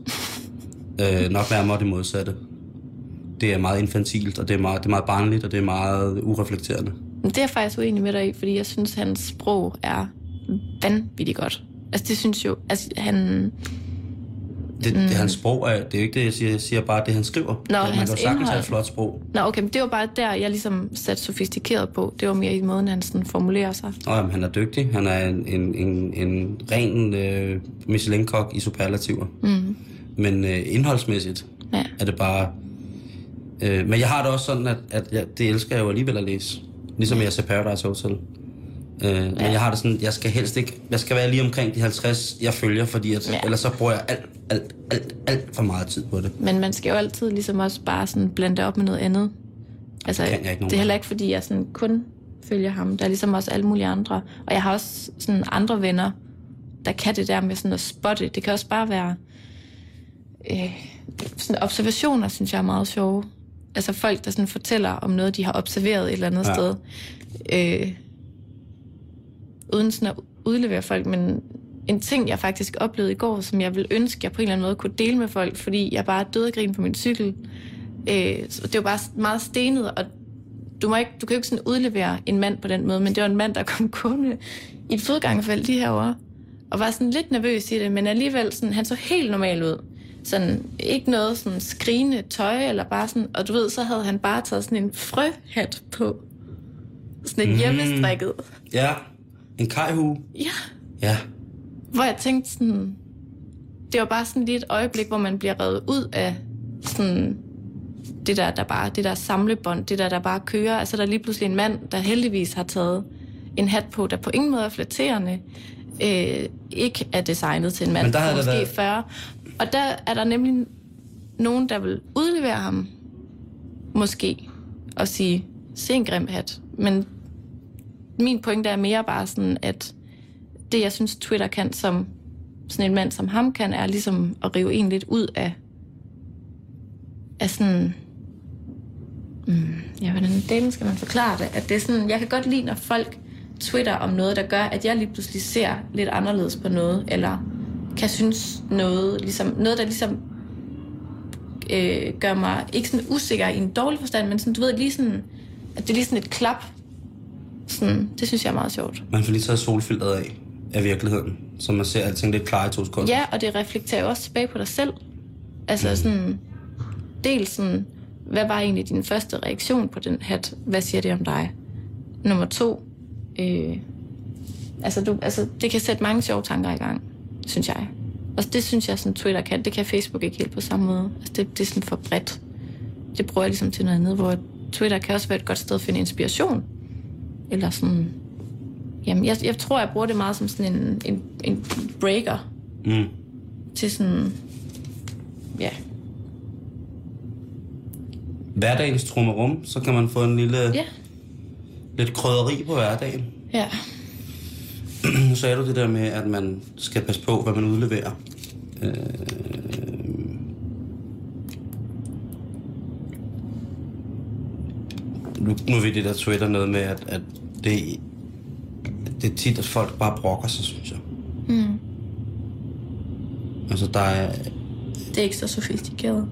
øh, nok nærmere det modsatte. Det er meget infantilt, og det er meget, det er meget barnligt, og det er meget ureflekterende. Det er jeg faktisk uenig med dig i, fordi jeg synes, hans sprog er vanvittigt godt. Altså, det synes jo... Altså, han det, mm. det hans sprog er, det er jo ikke det, jeg siger, jeg siger bare det, han skriver. Nå, man kan sagtens have et flot sprog. Nå, okay, men det var bare der, jeg ligesom satte sofistikeret på. Det var mere i måden, han sådan formulerer sig. Nå, jamen, han er dygtig. Han er en, en, en, en ren øh, Michelin-kok i superlativer. Mm. Men øh, indholdsmæssigt ja. er det bare... Øh, men jeg har det også sådan, at, at jeg, det elsker jeg jo alligevel at læse. Ligesom jeg ser Paradise Hotel. Øh, ja. Men jeg har det sådan, jeg skal helst ikke, jeg skal være lige omkring de 50, jeg følger, fordi at, ja. ellers så bruger jeg alt, alt, alt, alt for meget tid på det. Men man skal jo altid ligesom også bare sådan blande det op med noget andet. Altså, det, kan jeg ikke det er heller ikke, fordi jeg sådan kun følger ham. Der er ligesom også alle mulige andre. Og jeg har også sådan andre venner, der kan det der med sådan at spotte. Det kan også bare være øh, sådan observationer, synes jeg er meget sjove. Altså folk, der sådan fortæller om noget, de har observeret et eller andet ja. sted. Øh, uden sådan at udlevere folk, men en ting, jeg faktisk oplevede i går, som jeg vil ønske, jeg på en eller anden måde kunne dele med folk, fordi jeg bare døde grin på min cykel. Øh, så det var bare meget stenet, og du, må ikke, du kan jo ikke sådan udlevere en mand på den måde, men det var en mand, der kom gående i et fodgangfelt lige herovre, og var sådan lidt nervøs i det, men alligevel sådan, han så helt normal ud. Sådan, ikke noget sådan skrigende tøj, eller bare sådan, og du ved, så havde han bare taget sådan en frøhat på. Sådan en mm. hjemmestrikket. Ja. En kajhue? Ja. Ja. Hvor jeg tænkte sådan... Det var bare sådan lige et øjeblik, hvor man bliver revet ud af sådan det der, der bare, det der samlebånd, det der, der bare kører. Altså der er lige pludselig en mand, der heldigvis har taget en hat på, der på ingen måde er flatterende, øh, ikke er designet til en mand, der måske været... 40. Og der er der nemlig nogen, der vil udlevere ham, måske, og sige, se en grim hat. Men min pointe er mere bare sådan, at det, jeg synes, Twitter kan, som sådan en mand som ham kan, er ligesom at rive en lidt ud af, af sådan... Mm, ja, hvordan delen skal man forklare det? At det er sådan, jeg kan godt lide, når folk twitter om noget, der gør, at jeg lige pludselig ser lidt anderledes på noget, eller kan synes noget, ligesom, noget der ligesom øh, gør mig ikke sådan usikker i en dårlig forstand, men sådan, du ved, lige sådan, at det er lige sådan et klap sådan, det synes jeg er meget sjovt. Man får lige taget solfilteret af af virkeligheden, så man ser alting lidt klar i to sekunder. Ja, og det reflekterer jo også tilbage på dig selv. Altså mm. sådan, dels sådan, hvad var egentlig din første reaktion på den hat? Hvad siger det om dig? Nummer to, øh, altså, du, altså det kan sætte mange sjove tanker i gang, synes jeg. Og det synes jeg, sådan Twitter kan. Det kan Facebook ikke helt på samme måde. Altså, det, det er sådan for bredt. Det bruger jeg ligesom til noget andet, hvor Twitter kan også være et godt sted at finde inspiration eller sådan... Jamen, jeg, jeg tror, jeg bruger det meget som sådan en, en, en breaker. Mm. Til sådan... Ja. Hverdagens trummerum, så kan man få en lille... Ja. Lidt krydderi på hverdagen. Ja. Nu sagde du det der med, at man skal passe på, hvad man udleverer. Øh, nu, nu ved det der Twitter noget med, at, at det, det er tit, at folk bare brokker sig, synes jeg. Mm. Altså, der er... Det er ikke så sofistikeret.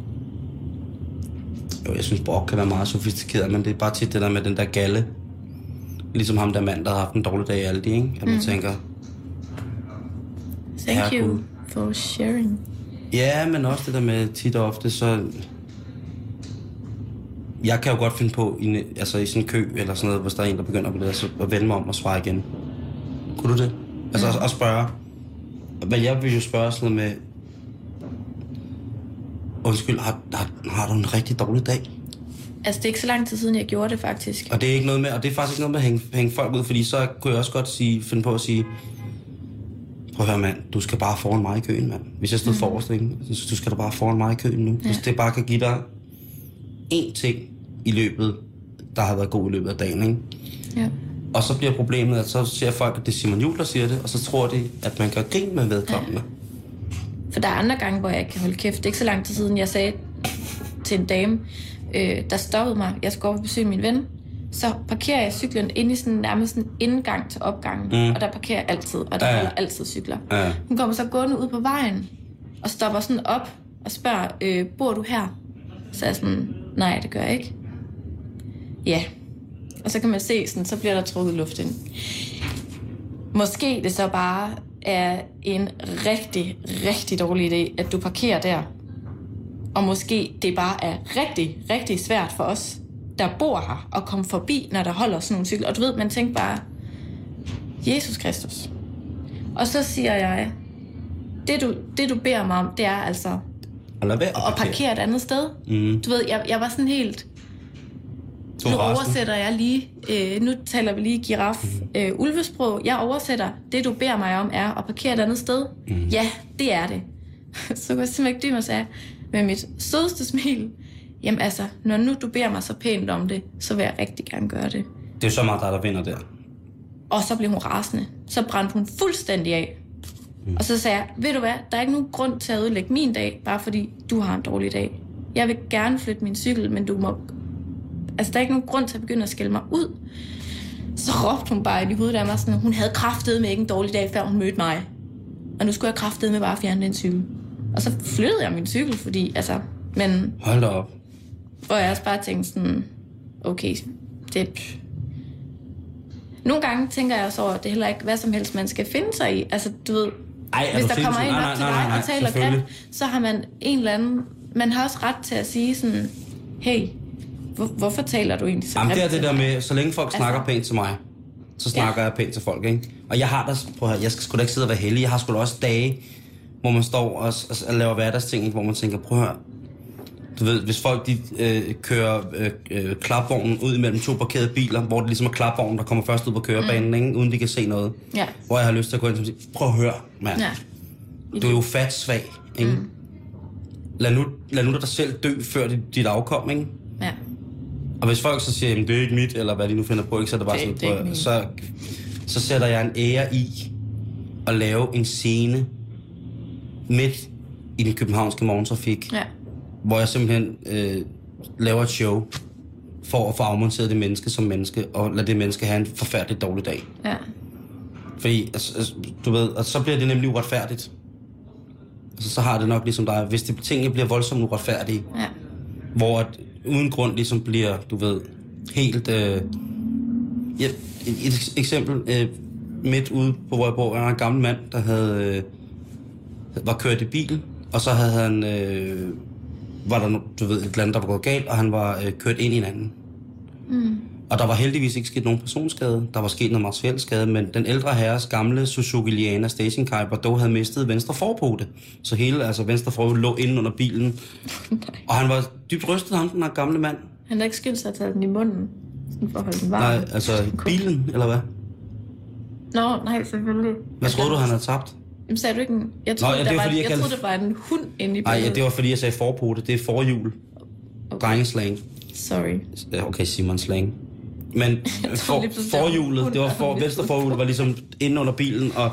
Jo, jeg synes, brok kan være meget sofistikeret, men det er bare tit det der med den der galle. Ligesom ham der mand, der har haft en dårlig dag i Aldi, ikke? At man mm. tænker... Thank you for sharing. Ja, men også det der med tit og ofte, så... Jeg kan jo godt finde på, i, en- altså i sådan en kø eller sådan noget, hvis der er en, der begynder på det, så at vende mig om og svare igen. Kunne du det? Altså ja. at, at spørge. Men jeg vil jo spørge sådan noget med... Undskyld, har, har, har du en rigtig dårlig dag? Altså, det er ikke så lang tid siden, jeg gjorde det, faktisk. Og det er ikke noget med, og det er faktisk ikke noget med at hænge, hænge folk ud, fordi så kunne jeg også godt sige, finde på at sige, prøv at høre mand, du skal bare foran mig i køen, mand. Hvis jeg stod mm. forrest, ikke? Så du skal da bare foran mig i køen nu. Ja. Hvis det bare kan give dig én ting i løbet, der har været god i løbet af dagen, ikke? Ja. Og så bliver problemet, at så ser folk, at det er Simon Juhl, der siger det, og så tror de, at man gør grin med vedkommende. For der er andre gange, hvor jeg ikke kan holde kæft. Det er ikke så lang tid siden, jeg sagde til en dame, øh, der stoppede mig. Jeg skulle over og besøge min ven. Så parkerer jeg cyklen inde i sådan nærmest en indgang til opgangen. Mm. Og der parkerer jeg altid, og der ja. holder altid cykler. Ja. Hun kommer så gående ud på vejen og stopper sådan op og spørger, øh, bor du her? Så er jeg sådan, nej, det gør jeg ikke. Ja. Og så kan man se, sådan, så bliver der trukket luft ind. Måske det så bare er en rigtig, rigtig dårlig idé, at du parkerer der. Og måske det bare er rigtig, rigtig svært for os, der bor her, at komme forbi, når der holder sådan nogle cykler. Og du ved, man tænker bare, Jesus Kristus. Og så siger jeg, det du, det du beder mig om, det er altså Og lad være at at parkere et andet sted. Mm. Du ved, jeg, jeg var sådan helt... Tog Nu oversætter jeg lige, øh, nu taler vi lige giraf øh, ulvesprog. Jeg oversætter, det du beder mig om er at parkere et andet sted. Mm. Ja, det er det. så kunne jeg simpelthen ikke dybe mig sagde, med mit sødeste smil, jamen altså, når nu du beder mig så pænt om det, så vil jeg rigtig gerne gøre det. Det er så meget dig, der vinder der. Og så blev hun rasende. Så brændte hun fuldstændig af. Mm. Og så sagde jeg, ved du hvad, der er ikke nogen grund til at ødelægge min dag, bare fordi du har en dårlig dag. Jeg vil gerne flytte min cykel, men du må... Altså, der er ikke nogen grund til at begynde at skælde mig ud. Så råbte hun bare ind i hovedet af mig sådan, hun havde kraftet med ikke en dårlig dag, før hun mødte mig. Og nu skulle jeg kraftet med bare at fjerne den cykel. Og så flyttede jeg min cykel, fordi, altså... Men Hold da op. hvor jeg også bare tænkte sådan, okay, det... Nogle gange tænker jeg også over, at det er heller ikke hvad som helst, man skal finde sig i. Altså, du ved, Ej, hvis der kommer en op nej, til dig nej, og taler grimt, så har man en eller anden... Man har også ret til at sige sådan, hey, hvor, hvorfor taler du egentlig så Jamen, det er det der med, så længe folk snakker Altså- pænt til mig, så snakker jeg pænt til folk, ikke? Og jeg har da, prøv at høre, jeg skal sgu da ikke sidde og være heldig. Jeg har sgu da også dage, hvor man står og, og, og laver hverdagsting, hvor man tænker, prøv at høre, du ved, hvis folk de øh, kører øh, øh, klapvognen ud imellem to parkerede biler, hvor det ligesom er klapvognen, der kommer først ud på kørebanen, mm. ikke? uden de kan se noget. Ja. Hvor jeg har lyst til at gå ind og sige, prøv at høre, mand. Ja. Du er jo fat svag, ikke? Mm. Lad, nu, lad nu dig selv dø før dit, dit afkom, ikke? ja. Og hvis folk så siger, at det er ikke mit, eller hvad de nu finder på, ikke, så er det bare Det- sådan, det prøv, så, så sætter jeg en ære i at lave en scene midt i den københavnske morgentrafik, Ja. hvor jeg simpelthen øh, laver et show for at få afmonteret det menneske som menneske, og lade det menneske have en forfærdelig dårlig dag. Ja. Fordi, altså, altså, du ved, og så bliver det nemlig uretfærdigt. Altså, så har det nok ligesom dig, hvis det tingene bliver voldsomt uretfærdige, Ja. hvor at uden grund ligesom bliver, du ved, helt... Øh, ja, et, et eksempel, øh, midt ude på, hvor jeg bor, er en gammel mand, der havde, øh, var kørt i bil, og så havde han, øh, var der, du ved, et eller andet, der var gået galt, og han var øh, kørt ind i en anden. Mm. Og der var heldigvis ikke sket nogen personskade. Der var sket noget materiel skade, men den ældre herres gamle Suzuki Liana stationcar dog havde mistet venstre forpote. Så hele altså venstre forpote lå inde under bilen. og han var dybt rystet, ham den her gamle mand. Han har ikke skyndt sig at tage den i munden, sådan for at holde den varm. Nej, altså bilen, eller hvad? Nå, nej, selvfølgelig. Hvad troede du, han havde tabt? Jamen, sagde du ikke en... Jeg troede, ja, det der er var, fordi, jeg jeg, kaldte- troede, der var en hund inde i Nej, ja, det var fordi, jeg sagde forpote. Det er forhjul. Okay. Drengeslang. Sorry. Okay, Simon slang. Men for, det var forhjulet, det var for, venstre forhjul var ligesom inde under bilen, og,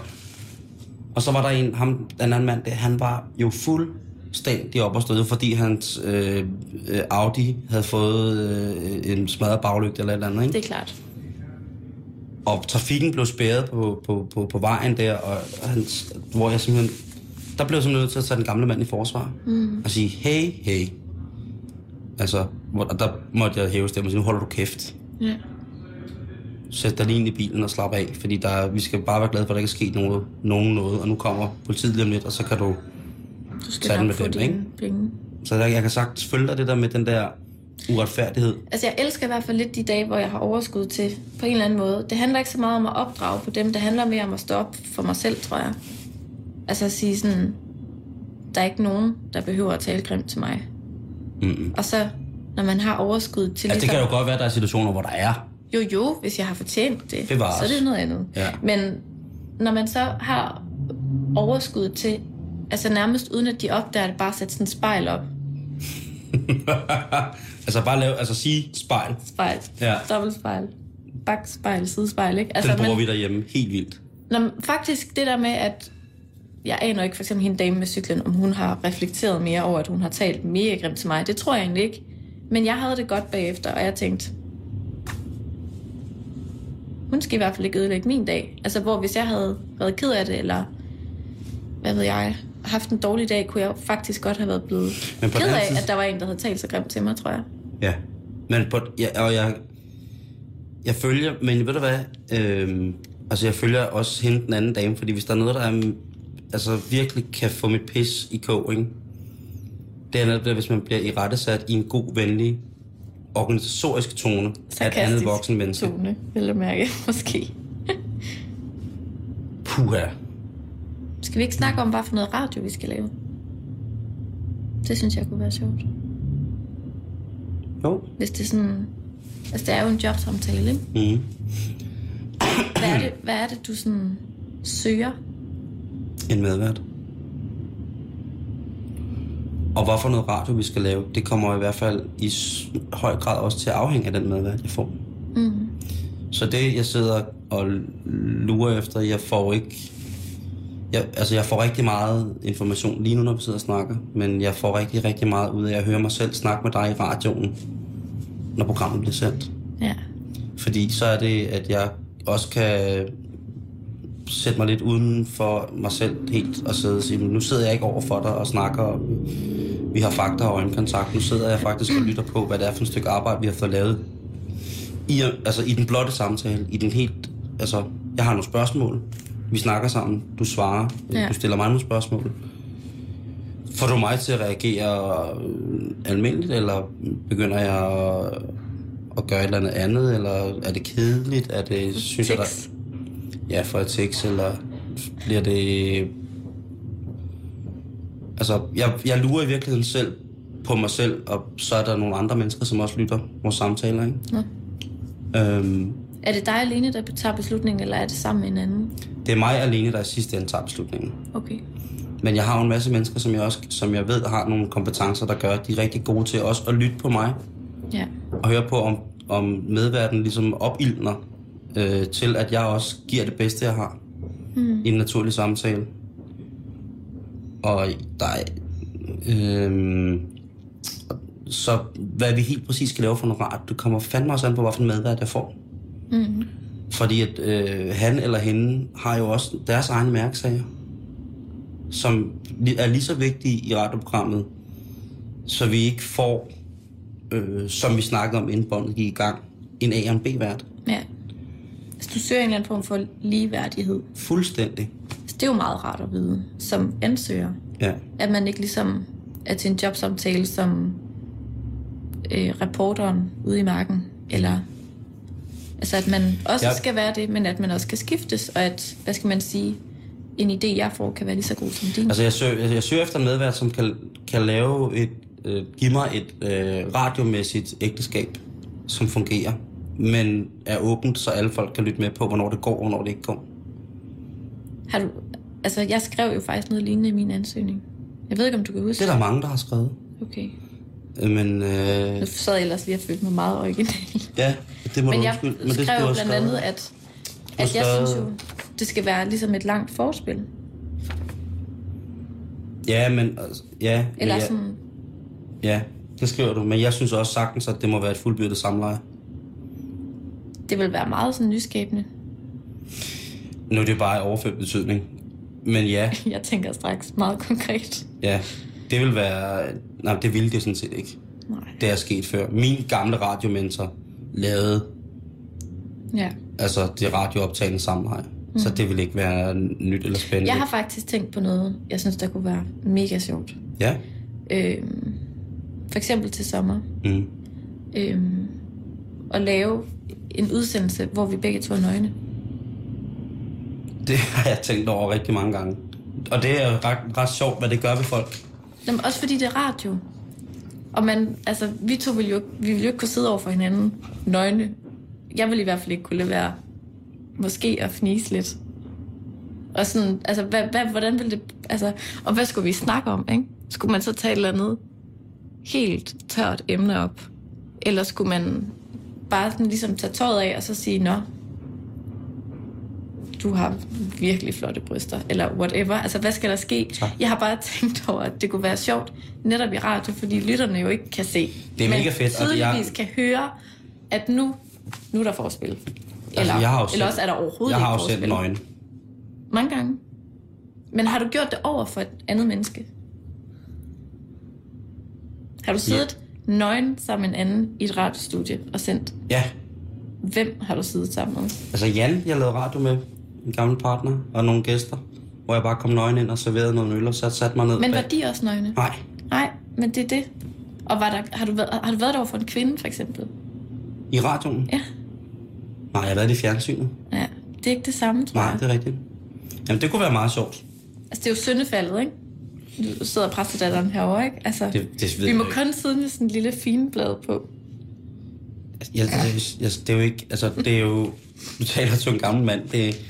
og så var der en, ham, den anden mand, der, han var jo fuldstændig op og støde, fordi hans øh, øh, Audi havde fået øh, en smadret baglygte eller et eller andet, ikke? Det er klart. Og trafikken blev spærret på, på, på, på vejen der, og han, hvor jeg simpelthen, der blev jeg simpelthen nødt til at tage den gamle mand i forsvar, mm. og sige, hey, hey. Altså, hvor, og der måtte jeg hæve stemmen og sige, nu holder du kæft. Ja. Sæt dig lige ind i bilen og slap af, fordi der, vi skal bare være glade for, at der ikke er sket noget, nogen noget, og nu kommer politiet lige om lidt, og så kan du Du skal Tag den med dem, ikke? penge. Så der, jeg kan sagtens følge dig det der med den der uretfærdighed. Altså, jeg elsker i hvert fald lidt de dage, hvor jeg har overskud til, på en eller anden måde. Det handler ikke så meget om at opdrage på dem. Det handler mere om at stå op for mig selv, tror jeg. Altså at sige sådan, der er ikke nogen, der behøver at tale grimt til mig. Mm-mm. Og så, når man har overskud til Altså, det ligesom... kan jo godt være, at der er situationer, hvor der er. Jo, jo, hvis jeg har fortjent det, Bevares. så er det noget andet. Ja. Men når man så har overskud til, altså nærmest uden at de opdager det, bare sætte sådan et spejl op. altså bare lave, altså sige spejl. Spejl. Ja. Dobbeltspejl. Bakspejl, sidespejl, ikke? Altså, den bruger man, vi derhjemme helt vildt. når, faktisk det der med, at jeg aner ikke for eksempel hende dame med cyklen, om hun har reflekteret mere over, at hun har talt mega grimt til mig. Det tror jeg egentlig ikke. Men jeg havde det godt bagefter, og jeg tænkte, hun skal i hvert fald ikke ødelægge min dag. Altså, hvor hvis jeg havde været ked af det, eller hvad ved jeg, haft en dårlig dag, kunne jeg faktisk godt have været blevet Men ked af, side- at der var en, der havde talt så grimt til mig, tror jeg. Ja. Men på, ja, og jeg, jeg følger, men ved du hvad, øhm, altså jeg følger også hende den anden dame, fordi hvis der er noget, der er, altså virkelig kan få mit pis i kog, ikke? det er netop hvis man bliver i rettesat i en god, venlig, organisatorisk tone af et andet voksen menneske. Tone, vil jeg mærke, måske. Puha. Skal vi ikke snakke om, hvad for noget radio vi skal lave? Det synes jeg kunne være sjovt. Jo. Hvis det er sådan... Altså, det er jo en jobsamtale, ikke? Mm. Hvad er det, hvad er det du sådan søger? En medvært. Og hvorfor noget radio, vi skal lave, det kommer i hvert fald i høj grad også til at afhænge af den medvært, jeg får. Mm. Så det, jeg sidder og lurer efter, jeg får ikke... Jeg, altså, jeg får rigtig meget information lige nu, når vi sidder og snakker, men jeg får rigtig, rigtig meget ud af at høre mig selv snakke med dig i radioen, når programmet bliver sendt. Ja. Fordi så er det, at jeg også kan sætte mig lidt uden for mig selv helt og sidde og sige, "Men nu sidder jeg ikke over for dig og snakker, og vi har fakta og øjenkontakt. Nu sidder jeg faktisk og lytter på, hvad det er for et stykke arbejde, vi har fået lavet. I, altså i den blotte samtale, i den helt, altså jeg har nogle spørgsmål, vi snakker sammen, du svarer, Ja. du stiller mig nogle spørgsmål. Får du mig til at reagere øh, almindeligt, eller begynder jeg at, gøre et eller andet andet, eller er det kedeligt? Er det, synes jeg, der, ja, for et tekst, eller bliver det... Altså, jeg, jeg lurer i virkeligheden selv på mig selv, og så er der nogle andre mennesker, som også lytter vores samtaler, ikke? Nå. Øhm, Er det dig alene, der tager beslutningen, eller er det sammen med en anden? det er mig alene, der i sidste ende tager beslutningen. Okay. Men jeg har jo en masse mennesker, som jeg, også, som jeg ved har nogle kompetencer, der gør, at de er rigtig gode til også at lytte på mig, Ja. og høre på, om, om medverden ligesom opildner øh, til, at jeg også giver det bedste, jeg har mm. i en naturlig samtale. Og der er... Øh, så hvad vi helt præcis skal lave for noget rart, det kommer fandme også an på, hvilken medvært jeg får. Mm. Fordi at øh, han eller hende har jo også deres egne mærkesager, som er lige så vigtige i radioprogrammet, så vi ikke får, øh, som vi snakkede om inden båndet gik i gang, en A og en B-vært. Ja. Altså, du søger en eller anden form for ligeværdighed. Fuldstændig. Så det er jo meget rart at vide, som ansøger. Ja. At man ikke ligesom er til en jobsamtale som øh, reporteren ude i marken. Eller altså at man også Ja. skal være det, men at man også kan skiftes. Og at, hvad skal man sige, en idé jeg får kan være lige så god som din. Altså, jeg søger, jeg søger efter en medvært, som kan, kan lave et, øh, give mig et øh, radiomæssigt ægteskab, som fungerer, men er åbent, så alle folk kan lytte med på, hvornår det går, og hvornår det ikke går. Har du, altså jeg skrev jo faktisk noget lignende i min ansøgning. Jeg ved ikke, om du kan huske Det er der mange, der har skrevet. Okay. Øh, Men øh, Nu sad jeg ellers lige og følte mig meget original. ja, det må Men du jeg undskylde. Men det skrev blandt andet, skrevet. at, har at jeg skrevet- synes jo, det skal være ligesom et langt forspil. Ja, men altså, ja, Eller men ja, sådan, ja, det skriver du. Men jeg synes også sagtens, at det må være et fuldbyrdet samleje. det vil være meget sådan nyskabende. Nu er det bare i overført betydning. Men ja, Jeg tænker straks meget konkret. ja, det vil være... Nej, det ville det sådan set ikke. Nej. Det er sket før. Min gamle radiomentor lavede Ja. altså det radiooptagende samleje. Mm. Så det vil ikke være nyt eller spændende? Jeg har faktisk tænkt på noget, jeg synes, der kunne være mega sjovt. Ja? Øhm, for eksempel til sommer. Mm. Øhm, at lave en udsendelse, hvor vi begge to er nøgne. Det har jeg tænkt over rigtig mange gange. Og det er ret, ret sjovt, hvad det gør ved folk. Jamen, også fordi det er radio. Og man, altså, vi to ville jo, vi ville jo ikke kunne sidde over for hinanden nøgne. Jeg ville i hvert fald ikke kunne lade være måske at fnise lidt. Og sådan, altså, hvad, hvad, hvordan ville det, altså, og hvad skulle vi snakke om, ikke? Skulle man så tage et eller andet helt tørt emne op? Eller skulle man bare sådan ligesom tage tøjet af og så sige, nå, du har virkelig flotte bryster, eller whatever. Altså, hvad skal der ske? Tak. Jeg har bare tænkt over, at det kunne være sjovt netop i radio, fordi lytterne jo ikke kan se. Det er men mega fedt, tydeligvis jeg- kan høre, at nu, nu er der forspil. Eller, Altså, jeg har jo eller også er der overhovedet Jeg har ikke jo selv forspil. nøgen. Mange gange. Men har du gjort det over for et andet menneske? Har du siddet nøgen sammen med en anden i et radiostudie og sendt? Ja, Hvem har du siddet sammen med? altså Jan, jeg lavede radio med, en gammel partner, og nogle gæster, hvor jeg bare kom nøgen ind og serverede noget øl, og så satte mig ned Men bag. var de også nøgne? Nej, Nej, men det er det. Og var der, har, du været, har du været der over for en kvinde, for eksempel? i radioen? Ja. Nej, jeg har været i fjernsynet. Ja, det er ikke det samme, tror Nej, jeg. det er rigtigt. Jamen, det kunne være meget sjovt. Altså, det er jo syndefaldet, ikke? Du sidder præstedatteren herovre, ikke? Altså, Det, det vi må jeg kun sidde med sådan en lille finblad på. ikke. Jeg, jeg, jeg, det er jo ikke, altså, det er jo, du taler til en gammel mand. Det,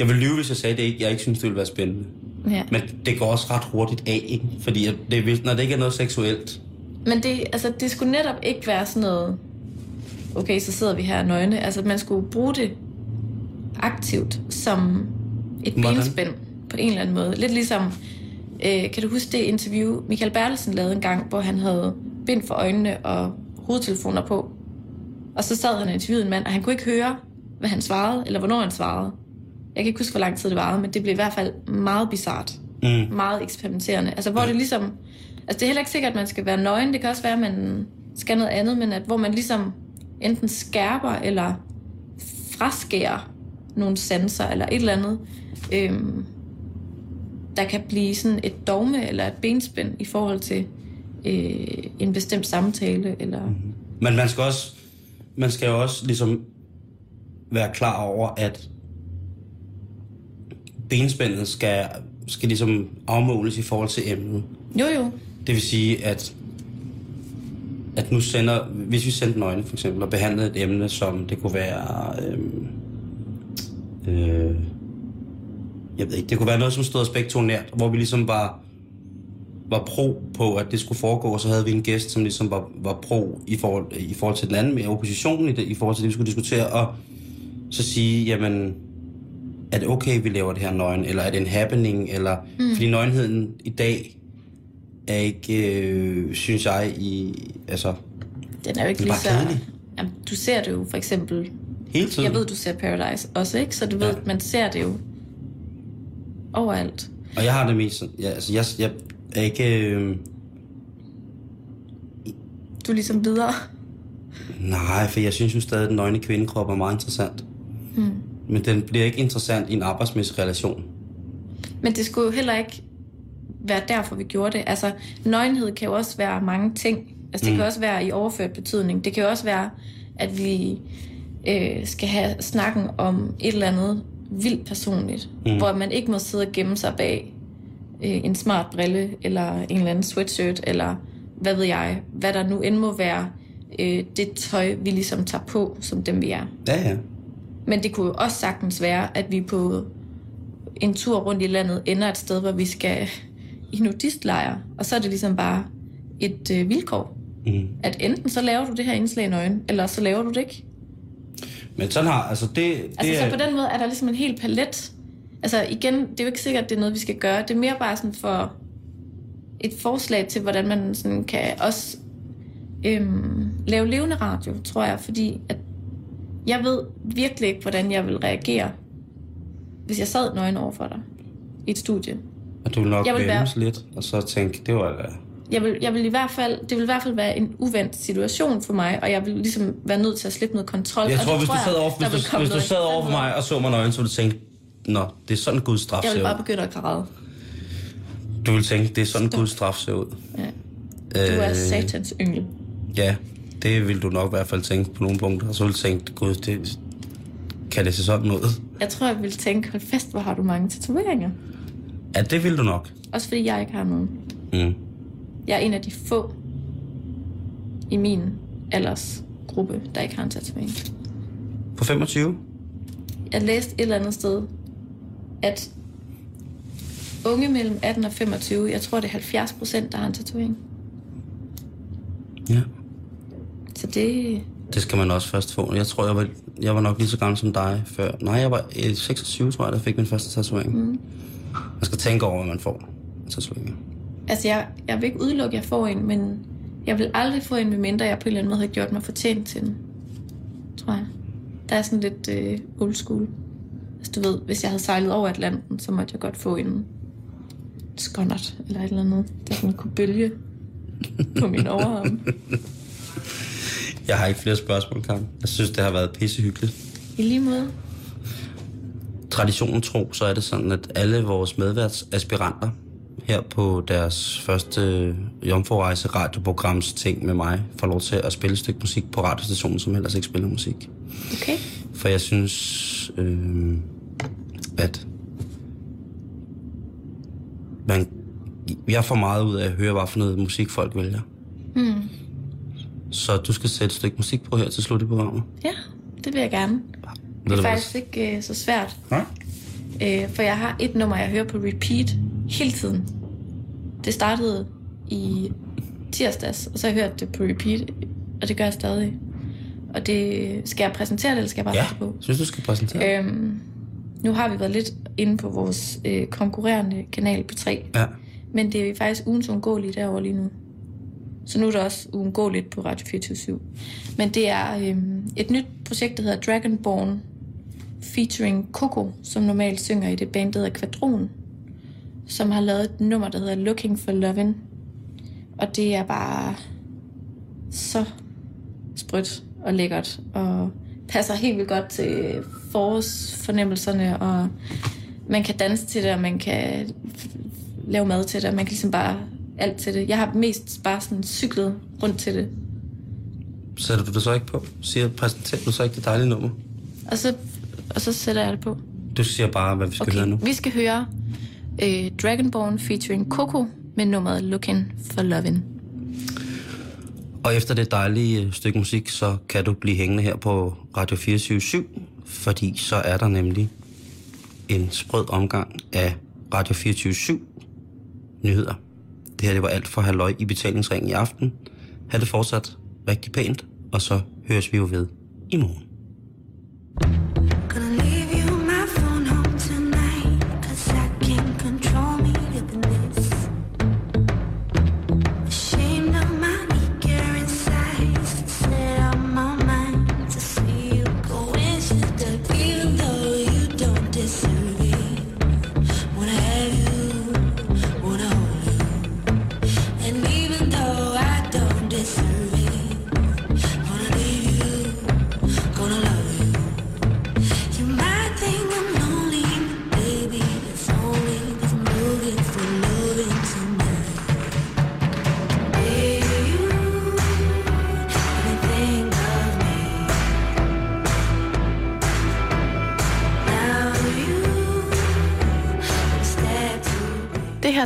jeg vil lyve, hvis jeg sagde det ikke. Jeg ikke synes, det ville være spændende. Ja. Men det går også ret hurtigt af, ikke? Fordi det, når det ikke er noget seksuelt, Men det, altså, det skulle netop ikke være sådan noget, okay, så sidder vi her nøgne. Altså, man skulle bruge det aktivt som et Hvordan? benspænd på en eller anden måde. Lidt ligesom, øh, kan du huske det interview, Michael Bertelsen lavede en gang, hvor han havde bind for øjnene og hovedtelefoner på. Og så sad han og interviewede en mand, og han kunne ikke høre, hvad han svarede, eller hvornår han svarede. Jeg kan ikke huske, hvor lang tid det varede, men det blev i hvert fald meget bizart. Mm. Meget eksperimenterende. Altså, hvor det ligesom... Altså, det er heller ikke sikkert, at man skal være nøgen. Det kan også være, at man skal noget andet, men at, hvor man ligesom enten skærper eller fraskærer nogle sanser eller et eller andet, øhm, der kan blive sådan et dogme eller et benspænd i forhold til øh, en bestemt samtale. Eller... Men man skal også, man skal jo også ligesom være klar over, at benspændet skal, skal ligesom afmåles i forhold til emnet. Jo, jo. Det vil sige, at, at nu sender, hvis vi sendte nøgne for eksempel, og behandlede et emne, som det kunne være, øhm, øh, jeg ved ikke, det kunne være noget, som stod nært, hvor vi ligesom var, var pro på, at det skulle foregå, og så havde vi en gæst, som ligesom var, var pro i forhold, i forhold til den anden, med oppositionen i, det, i forhold til det, vi skulle diskutere, og så sige, jamen, er det okay, vi laver det her nøgen, eller er det en happening, eller, mm. fordi nøgenheden i dag er ikke, øh, synes jeg, i, altså, Den er jo ikke lige så... kedelig. Jamen, du ser det jo for eksempel... hele tiden. Jeg ved, du ser Paradise også, ikke? Så du ved, Ja. man ser det jo overalt. Og jeg har det mest ja, altså, jeg, jeg er ikke, øh, Du er ligesom videre. nej, for jeg synes jo stadig, at den nøgne kvindekrop er meget interessant. Mm. Men den bliver ikke interessant i en arbejdsmæssig relation. Men det skulle jo heller ikke være derfor, vi gjorde det. Altså, nøgenhed kan jo også være mange ting. Altså, det mm. kan også være i overført betydning. Det kan jo også være, at vi øh, skal have snakken om et eller andet vildt personligt, mm. hvor man ikke må sidde og gemme sig bag øh, en smart brille, eller en eller anden sweatshirt, eller hvad ved jeg, hvad der nu end må være øh, det tøj, vi ligesom tager på, som dem vi er. Ja, ja. Men det kunne jo også sagtens være, at vi på en tur rundt i landet ender et sted, hvor vi skal i nudistlejr. Og så er det ligesom bare et øh, vilkår. Mm. At enten så laver du det her indslag i nøgen, eller så laver du det ikke. Men sådan har, altså det, det Altså så på den måde er der ligesom en hel palet. Altså igen, det er jo ikke sikkert, at det er noget, vi skal gøre. Det er mere bare sådan for et forslag til, hvordan man sådan kan også øhm, lave levende radio, tror jeg. Fordi at jeg ved virkelig ikke, hvordan jeg vil reagere, hvis jeg sad nøgen over for dig i et studie. og du vil nok Jeg vil være- lidt, og så tænke, det var da... Jeg vil, jeg vil i hvert fald, det vil i hvert fald være en uventet situation for mig, og jeg vil ligesom være nødt til at slippe noget kontrol. Jeg tror, hvis du sad over, hvis du, hvis du sad over for mig og så mig nøgen, så ville du tænke, Nå, det er sådan Guds straf Jeg vil bare begynde at græde. Du vil tænke, det er sådan Guds straf ser ud. Ja. Du er satans yngel. Ja, det vil du nok i hvert fald tænke på nogle punkter. Så vil du tænke, gud, det, kan det se sådan ud? Jeg tror, jeg vil tænke, hold fest, hvor har du mange tatoveringer. Ja, det vil du nok. Også fordi jeg ikke har nogen. Mm. Jeg er en af de få i min aldersgruppe, der ikke har en tatovering. På 25? Jeg læste et eller andet sted, at unge mellem 18 og 25, jeg tror det er 70 procent, der har en tatovering. Ja. Det, Det skal man også først få. Jeg tror, jeg var, jeg var nok lige så gammel som dig før. Nej, jeg var øh, 26, tror jeg, der fik min første tatovering. Mm. Man skal tænke over, hvad man får. Tatoveringer. altså jeg, jeg vil ikke udelukke, at jeg får en, men jeg vil aldrig få en, medmindre jeg på en eller anden måde har gjort mig fortjent til den. Tror jeg. Der er sådan lidt øh, old school. Altså du ved, hvis jeg havde sejlet over Atlanten, så måtte jeg godt få en skonnert eller et eller andet, der sådan kunne bølge på min overarm. Jeg har ikke flere spørgsmål, Karen. Jeg synes, det har været pissehyggeligt. I lige måde. Traditionen tro, så er det sådan, at alle vores medværtsaspiranter her på deres første jomfrurejse radioprograms ting med mig, får lov til at spille et stykke musik på radiostationen, som ellers ikke spiller musik. Okay. For jeg synes, øh, at man, jeg får meget ud af at høre, hvad for noget musik folk vælger. Hmm. Så du skal sætte et stykke musik på her til slut i programmet. Ja, det vil jeg gerne. Det er faktisk ikke øh, så svært, Nej? øh, for jeg har et nummer, jeg hører på repeat hele tiden. Det startede i tirsdags, og så har jeg hørt det på repeat, og det gør jeg stadig. Og det skal jeg præsentere det, eller skal jeg bare Ja, på? synes du skal præsentere. Øhm, nu har vi været lidt inde på vores øh, konkurrerende kanal på 3, Ja. men det er faktisk ugens uundgåelige derovre lige nu. Så nu er det også uundgåeligt på Radio 24 Men det er øh, et nyt projekt, der hedder Dragonborn, featuring Coco, som normalt synger i det band, der hedder Quadron, som har lavet et nummer, der hedder Looking for Lovin'. Og det er bare så sprødt og lækkert, og passer helt vildt godt til forårsfornemmelserne, og man kan danse til det, og man kan lave mad til det, og man kan ligesom bare alt til det. Jeg har mest bare sådan cyklet rundt til det. Sætter du det så ikke på? Siger, præsenterer du så ikke det dejlige nummer? Og så, og så sætter jeg det på. Du siger bare, hvad vi skal okay. høre nu. vi skal høre øh, Dragonborn featuring Coco med nummeret Looking for Lovin'. Og efter det dejlige øh, stykke musik, så kan du blive hængende her på Radio 24 fordi så er der nemlig en sprød omgang af Radio 24 nyheder. Det her det var alt for halvøj i betalingsringen i aften. Ha' det fortsat rigtig pænt, og så høres vi jo ved i morgen.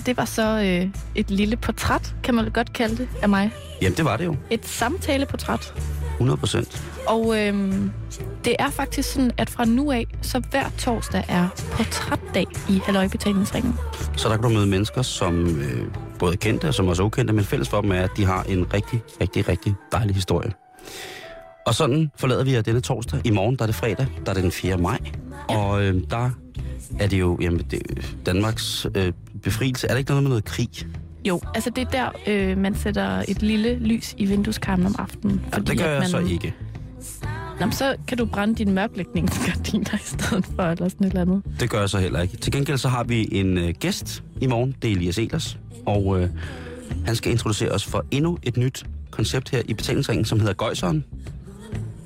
Det var så øh, et lille portræt, kan man godt kalde det, af mig. Jamen, det var det jo. Et samtaleportræt. 100 procent. Og øhm, det er faktisk sådan, at fra nu af, så hver torsdag er portrætdag i Halløjbetalingsringen. Så der kan du møde mennesker, som øh, både kendte og som også er ukendte, men fælles for dem er, at de har en rigtig, rigtig, rigtig dejlig historie. Og sådan forlader vi jer denne torsdag. I morgen, der er det fredag, der er det den 4. maj. Og øh, der er det jo jamen, det, Danmarks øh, befrielse. Er der ikke noget med noget krig? Jo, altså det er der, øh, man sætter et lille lys i vindueskarmen om aftenen. Ja, det gør jeg man, så ikke. Nå, så kan du brænde dine mørklægningsgardiner i stedet for, eller sådan et eller andet. Det gør jeg så heller ikke. Til gengæld så har vi en øh, gæst i morgen. Det er Elias Elers. Og øh, han skal introducere os for endnu et nyt koncept her i betalingsringen, som hedder Gøjseren.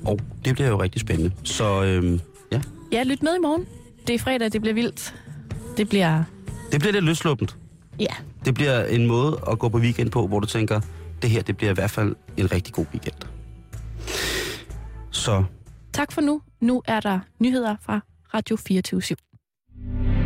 Og det bliver jo rigtig spændende. Så øh, ja, Ja, lyt med i morgen. det er fredag, det bliver vildt. Det bliver... Det bliver lidt løsluppent. Ja. Det bliver en måde at gå på weekend på, hvor du tænker, det her det bliver i hvert fald en rigtig god weekend. Så Tak for nu. Nu er der nyheder fra Radio 24 /7.